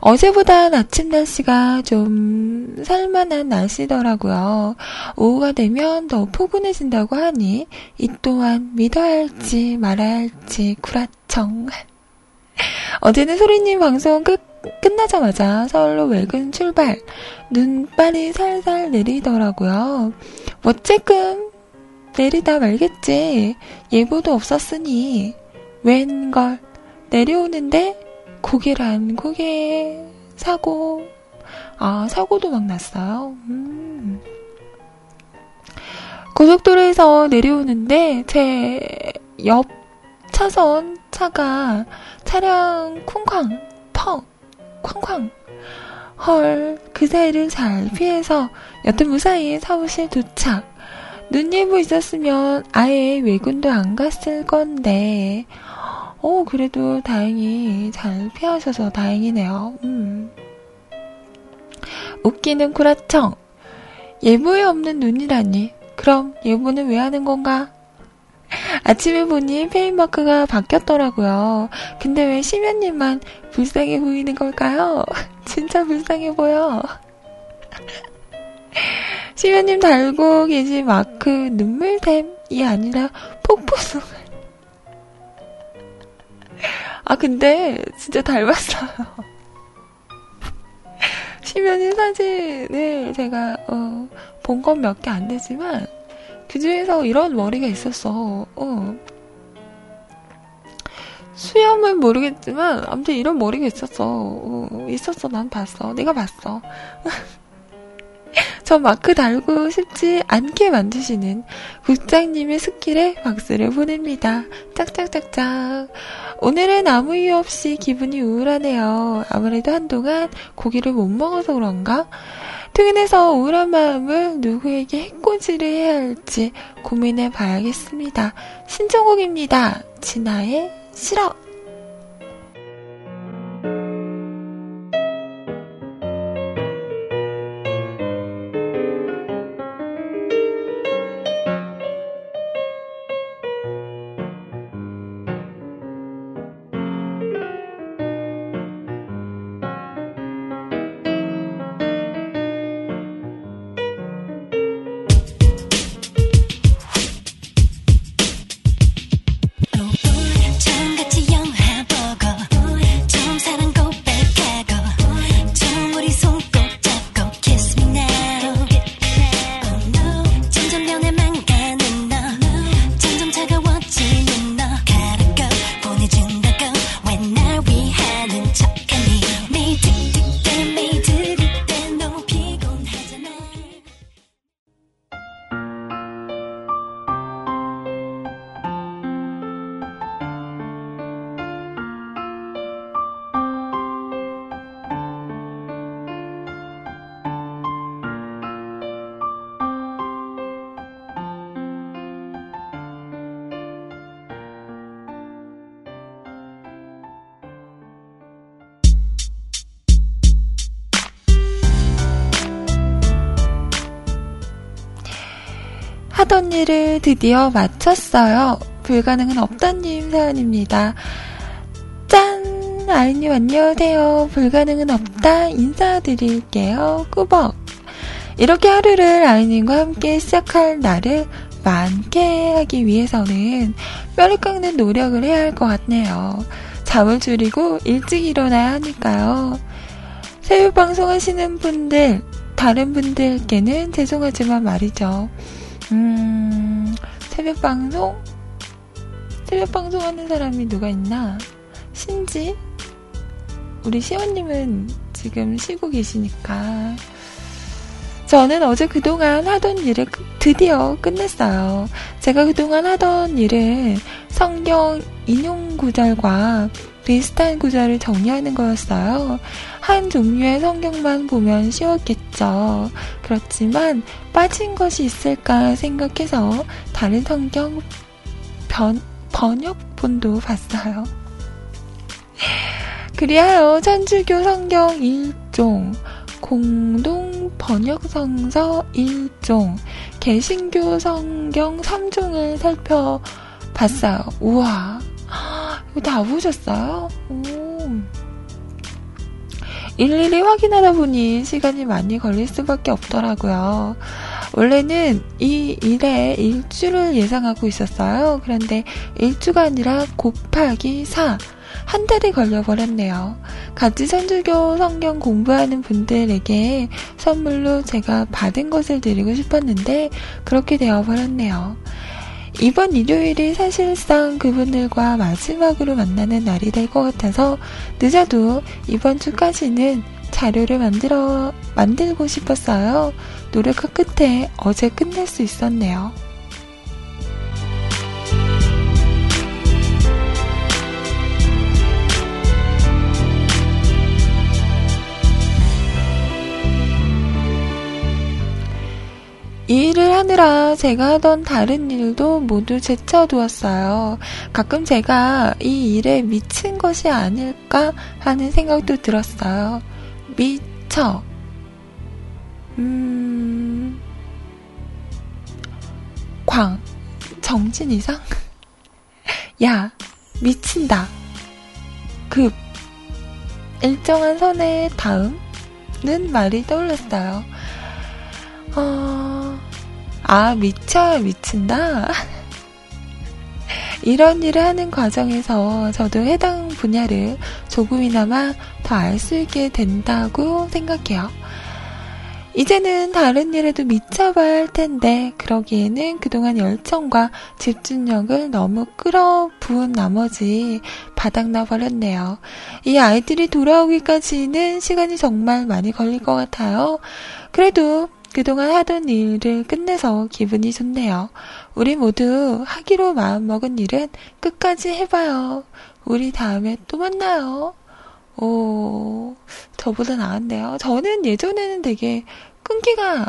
어제보단 아침 날씨가 좀 살만한 날씨더라고요. 오후가 되면 더 포근해진다고 하니 이 또한 믿어야 할지 말아야 할지 구라청. 어제는 소리님 방송 끝, 끝나자마자 서울로 외근 출발. 눈발이 살살 내리더라고요. 어쨌끔 내리다 말겠지. 예보도 없었으니. 웬걸. 내려오는데 고개란 고개 사고. 아, 사고도 막 났어요. 음. 고속도로에서 내려오는데 제 옆 차선 차가 차량 쿵쾅, 펑, 쾅쾅. 헐, 그 사이를 잘 피해서 여튼 무사히 사무실 도착. 눈 예보 있었으면 아예 외근도 안 갔을 건데, 어, 그래도 다행히 잘 피하셔서 다행이네요. 음. 웃기는 구라청. 예보에 없는 눈이라니. 그럼 예보는 왜 하는 건가? 아침에 보니 페인마크가 바뀌었더라고요. 근데 왜 심연님만 불쌍해 보이는 걸까요? 진짜 불쌍해 보여. 시면님 달고 계신 마크 눈물샘이 아니라 폭포송을. 아, 근데 진짜 닮았어요. 시면님 사진을 제가, 어, 본 건 몇 개 안 되지만, 그 중에서 이런 머리가 있었어. 어. 수염은 모르겠지만, 아무튼 이런 머리가 있었어. 어, 있었어. 난 봤어. 내가 봤어. 저 마크 달고 싶지 않게 만드시는 국장님의 스킬에 박수를 보냅니다. 짝짝짝짝. 오늘은 아무 이유 없이 기분이 우울하네요. 아무래도 한동안 고기를 못 먹어서 그런가? 퇴근해서 우울한 마음을 누구에게 해코지를 해야 할지 고민해 봐야겠습니다. 신청곡입니다. 진아의 싫어. 하던 일을 드디어 마쳤어요. 불가능은 없다님 사연입니다. 짠! 아이님 안녕하세요. 불가능은 없다. 인사드릴게요. 꾸벅. 이렇게 하루를 아이님과 함께 시작할 날을 많게 하기 위해서는 뼈를 깎는 노력을 해야 할 것 같네요. 잠을 줄이고 일찍 일어나야 하니까요. 새벽 방송하시는 분들, 다른 분들께는 죄송하지만 말이죠. 음, 새벽 방송? 새벽 방송 하는 사람이 누가 있나? 신지? 우리 시원님은 지금 쉬고 계시니까. 저는 어제 그동안 하던 일을 그- 드디어 끝냈어요. 제가 그동안 하던 일은 성경 인용 구절과 비슷한 구절을 정리하는 거였어요. 한 종류의 성경만 보면 쉬웠겠죠. 그렇지만 빠진 것이 있을까 생각해서 다른 성경 변, 번역본도 봤어요. 그리하여 천주교 성경 1종, 공동 번역성서 1종, 개신교 성경 3종을 살펴봤어요. 우와. 이거 다 보셨어요? 오. 일일이 확인하다 보니 시간이 많이 걸릴 수밖에 없더라고요. 원래는 이 일에 일주를 예상하고 있었어요. 그런데 일주가 아니라 곱하기 4. 한 달이 걸려버렸네요. 같이 천주교 성경 공부하는 분들에게 선물로 제가 받은 것을 드리고 싶었는데 그렇게 되어버렸네요. 이번 일요일이 사실상 그분들과 마지막으로 만나는 날이 될 것 같아서 늦어도 이번 주까지는 자료를 만들어, 만들고 싶었어요. 노력한 끝에 어제 끝낼 수 있었네요. 일을 하느라 제가 하던 다른 일도 모두 제쳐두었어요. 가끔 제가 이 일에 미친 것이 아닐까 하는 생각도 들었어요. 미쳐. 음, 광, 정신 이상? 야, 미친다. 급, 일정한 선의 다음는 말이 떠올랐어요. 어, 아, 미쳐야 미친다? 이런 일을 하는 과정에서 저도 해당 분야를 조금이나마 더 알 수 있게 된다고 생각해요. 이제는 다른 일에도 미쳐봐야 할 텐데, 그러기에는 그동안 열정과 집중력을 너무 끌어부은 나머지 바닥나 버렸네요. 이 아이들이 돌아오기까지는 시간이 정말 많이 걸릴 것 같아요. 그래도 그동안 하던 일을 끝내서 기분이 좋네요. 우리 모두 하기로 마음먹은 일은 끝까지 해봐요. 우리 다음에 또 만나요. 오, 저보다 나았네요. 저는 예전에는 되게 끈기가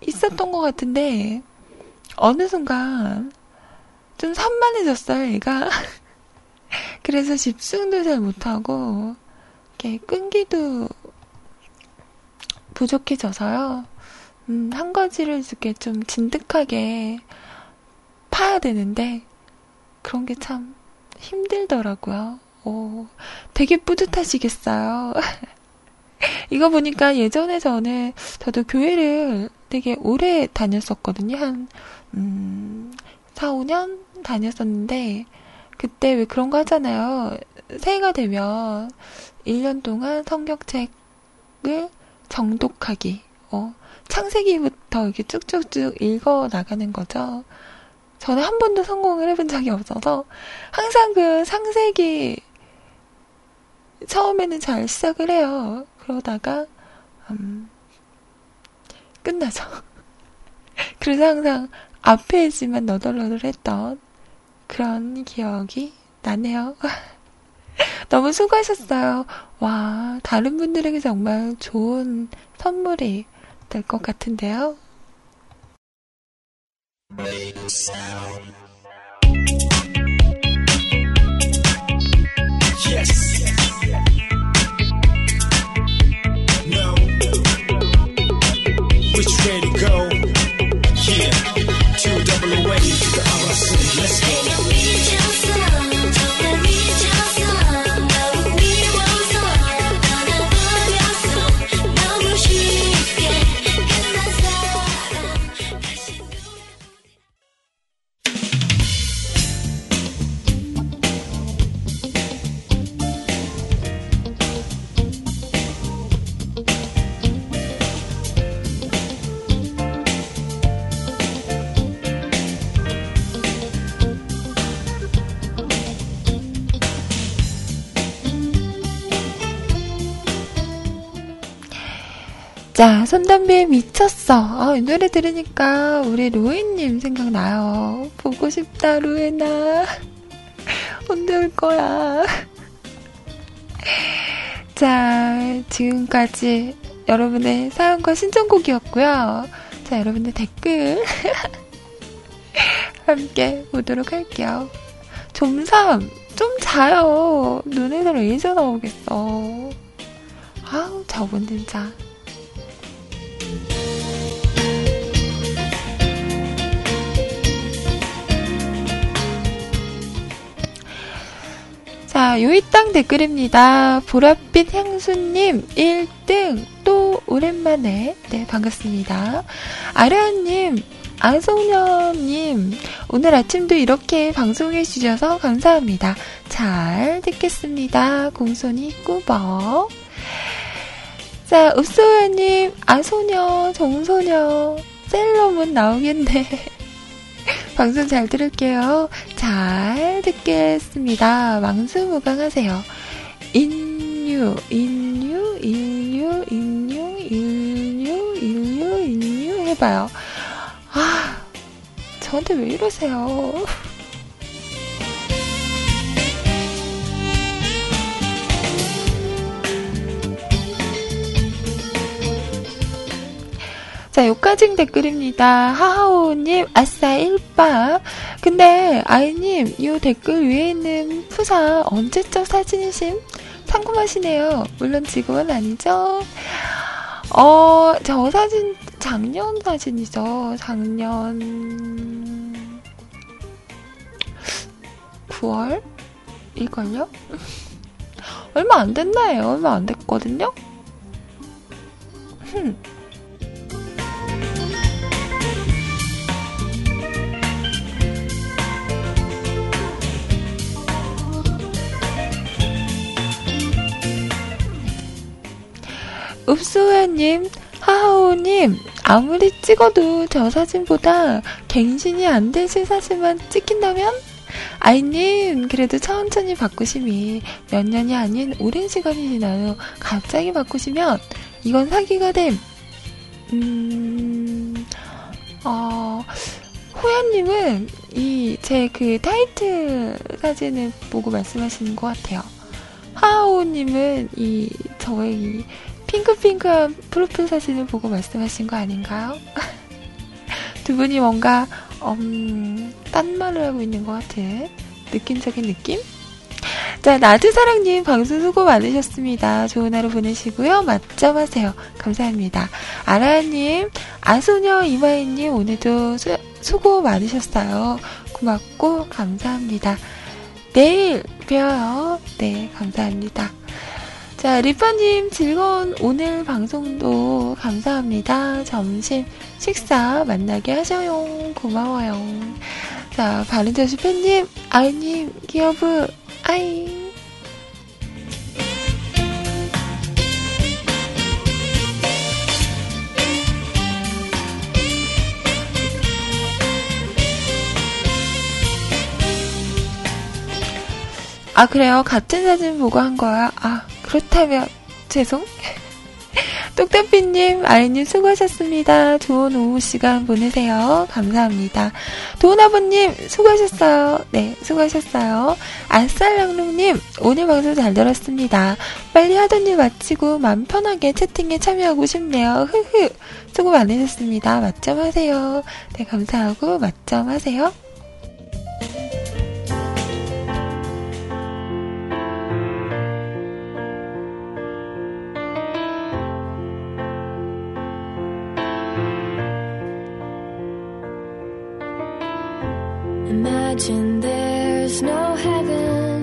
있었던 것 같은데, 어느 순간 좀 산만해졌어요, 얘가. 그래서 집중도 잘 못하고, 이렇게 끈기도 부족해져서요. 음, 한 가지를 이렇게 좀 진득하게 파야 되는데, 그런 게 참 힘들더라고요. 오, 되게 뿌듯하시겠어요. 이거 보니까 예전에 저는, 저도 교회를 되게 오래 다녔었거든요. 한, 음, 4, 5년 다녔었는데, 그때 왜 그런 거 하잖아요. 새해가 되면 1년 동안 성경책을 정독하기, 어, 창세기부터 이렇게 쭉쭉쭉 읽어 나가는 거죠. 저는 한 번도 성공을 해본 적이 없어서 항상 그 창세기 처음에는 잘 시작을 해요. 그러다가 음, 끝나죠. 그래서 항상 앞에지만 너덜너덜했던 그런 기억이 나네요. 너무 수고하셨어요. 와, 다른 분들에게 정말 좋은 선물이 될 것 같은데요. Yes. 자, 손담비에 미쳤어. 아, 이 노래 들으니까 우리 로엔님 생각나요. 보고 싶다, 로엔아. 언제 올 거야? 자, 지금까지 여러분의 사연과 신청곡이었고요. 자, 여러분의 댓글 함께 보도록 할게요. 좀삼, 좀 자요. 눈에서 레이저 나오겠어. 아우, 저분 진짜. 자, 요이땅 댓글입니다. 보랏빛 향수님 1등 또 오랜만에 네 반갑습니다. 아라님 안성녀님 오늘 아침도 이렇게 방송해 주셔서 감사합니다. 잘 듣겠습니다. 공손히 꾸벅 자, 읍소연님, 아소녀, 정소녀, 셀럽은 나오겠네. 방송 잘 들을게요. 잘 듣겠습니다. 망수무강하세요. 인유, 인유, 인유, 인유, 인유, 인유, 인유 해봐요. 아, 저한테 왜 이러세요? 자, 요까진 댓글입니다. 하하오님, 아싸, 일밥. 근데, 아이님, 요 댓글 위에 있는 푸사 언제적 사진이심? 상금하시네요. 물론 지금은 아니죠? 어, 저 사진, 작년 사진이죠. 작년, 9월? 일걸요? 얼마 안 됐나요? 얼마 안 됐거든요? 흠. 읍소야님, 하하오님, 아무리 찍어도 저 사진보다 갱신이 안 되신 사진만 찍힌다면? 아이님, 그래도 천천히 바꾸심이 몇 년이 아닌 오랜 시간이 지나요. 갑자기 바꾸시면 이건 사기가 됨. 음, 어, 호연님은 이 제 그 타이틀 사진을 보고 말씀하시는 것 같아요. 하하오님은 이 저의 이 핑크핑크한 프로필 사진을 보고 말씀하신 거 아닌가요? 두 분이 뭔가 음, 딴 말을 하고 있는 것 같은 느낌적인 느낌? 자, 나드사랑님 방송 수고 많으셨습니다. 좋은 하루 보내시고요. 맞점 하세요. 감사합니다. 아라님, 아소녀 이마희님 오늘도 수, 수고 많으셨어요. 고맙고 감사합니다. 내일 뵈어요. 네, 감사합니다. 자, 리파님 즐거운 오늘 방송도 감사합니다. 점심 식사 만나게 하셔요. 고마워요. 자, 바른저수 팬님, 아이님, 기어브, 아이. 아, 그래요? 같은 사진 보고 한 거야? 아, 그렇다면, 죄송. 똑딱비님, 아이님 수고하셨습니다. 좋은 오후 시간 보내세요. 감사합니다. 도은아버님, 수고하셨어요. 네, 수고하셨어요. 아쌀랑롱님, 오늘 방송 잘 들었습니다. 빨리 하던 일 마치고 마음 편하게 채팅에 참여하고 싶네요. 흐흐. 수고 많으셨습니다. 맞점 하세요. 네, 감사하고 맞점 하세요. Imagine there's no heaven.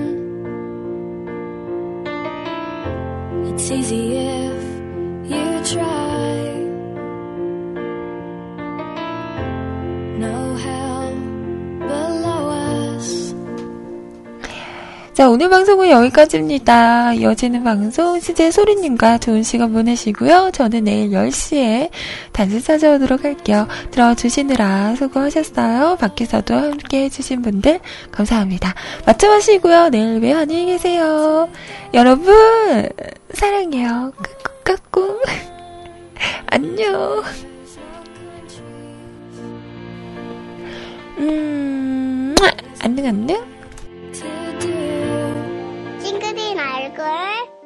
It's easy if you try. 자, 오늘 방송은 여기까지입니다. 이어지는 방송, CJ 소리님과 좋은 시간 보내시고요. 저는 내일 10시에 단신 찾아오도록 할게요. 들어주시느라 수고하셨어요. 밖에서도 함께 해주신 분들, 감사합니다. 맞춰하시고요. 내일 봬요. 안녕히 계세요. 여러분, 사랑해요. 까꿍까꿍. 안녕. 음, 안녕, 안녕. 찡그린 얼굴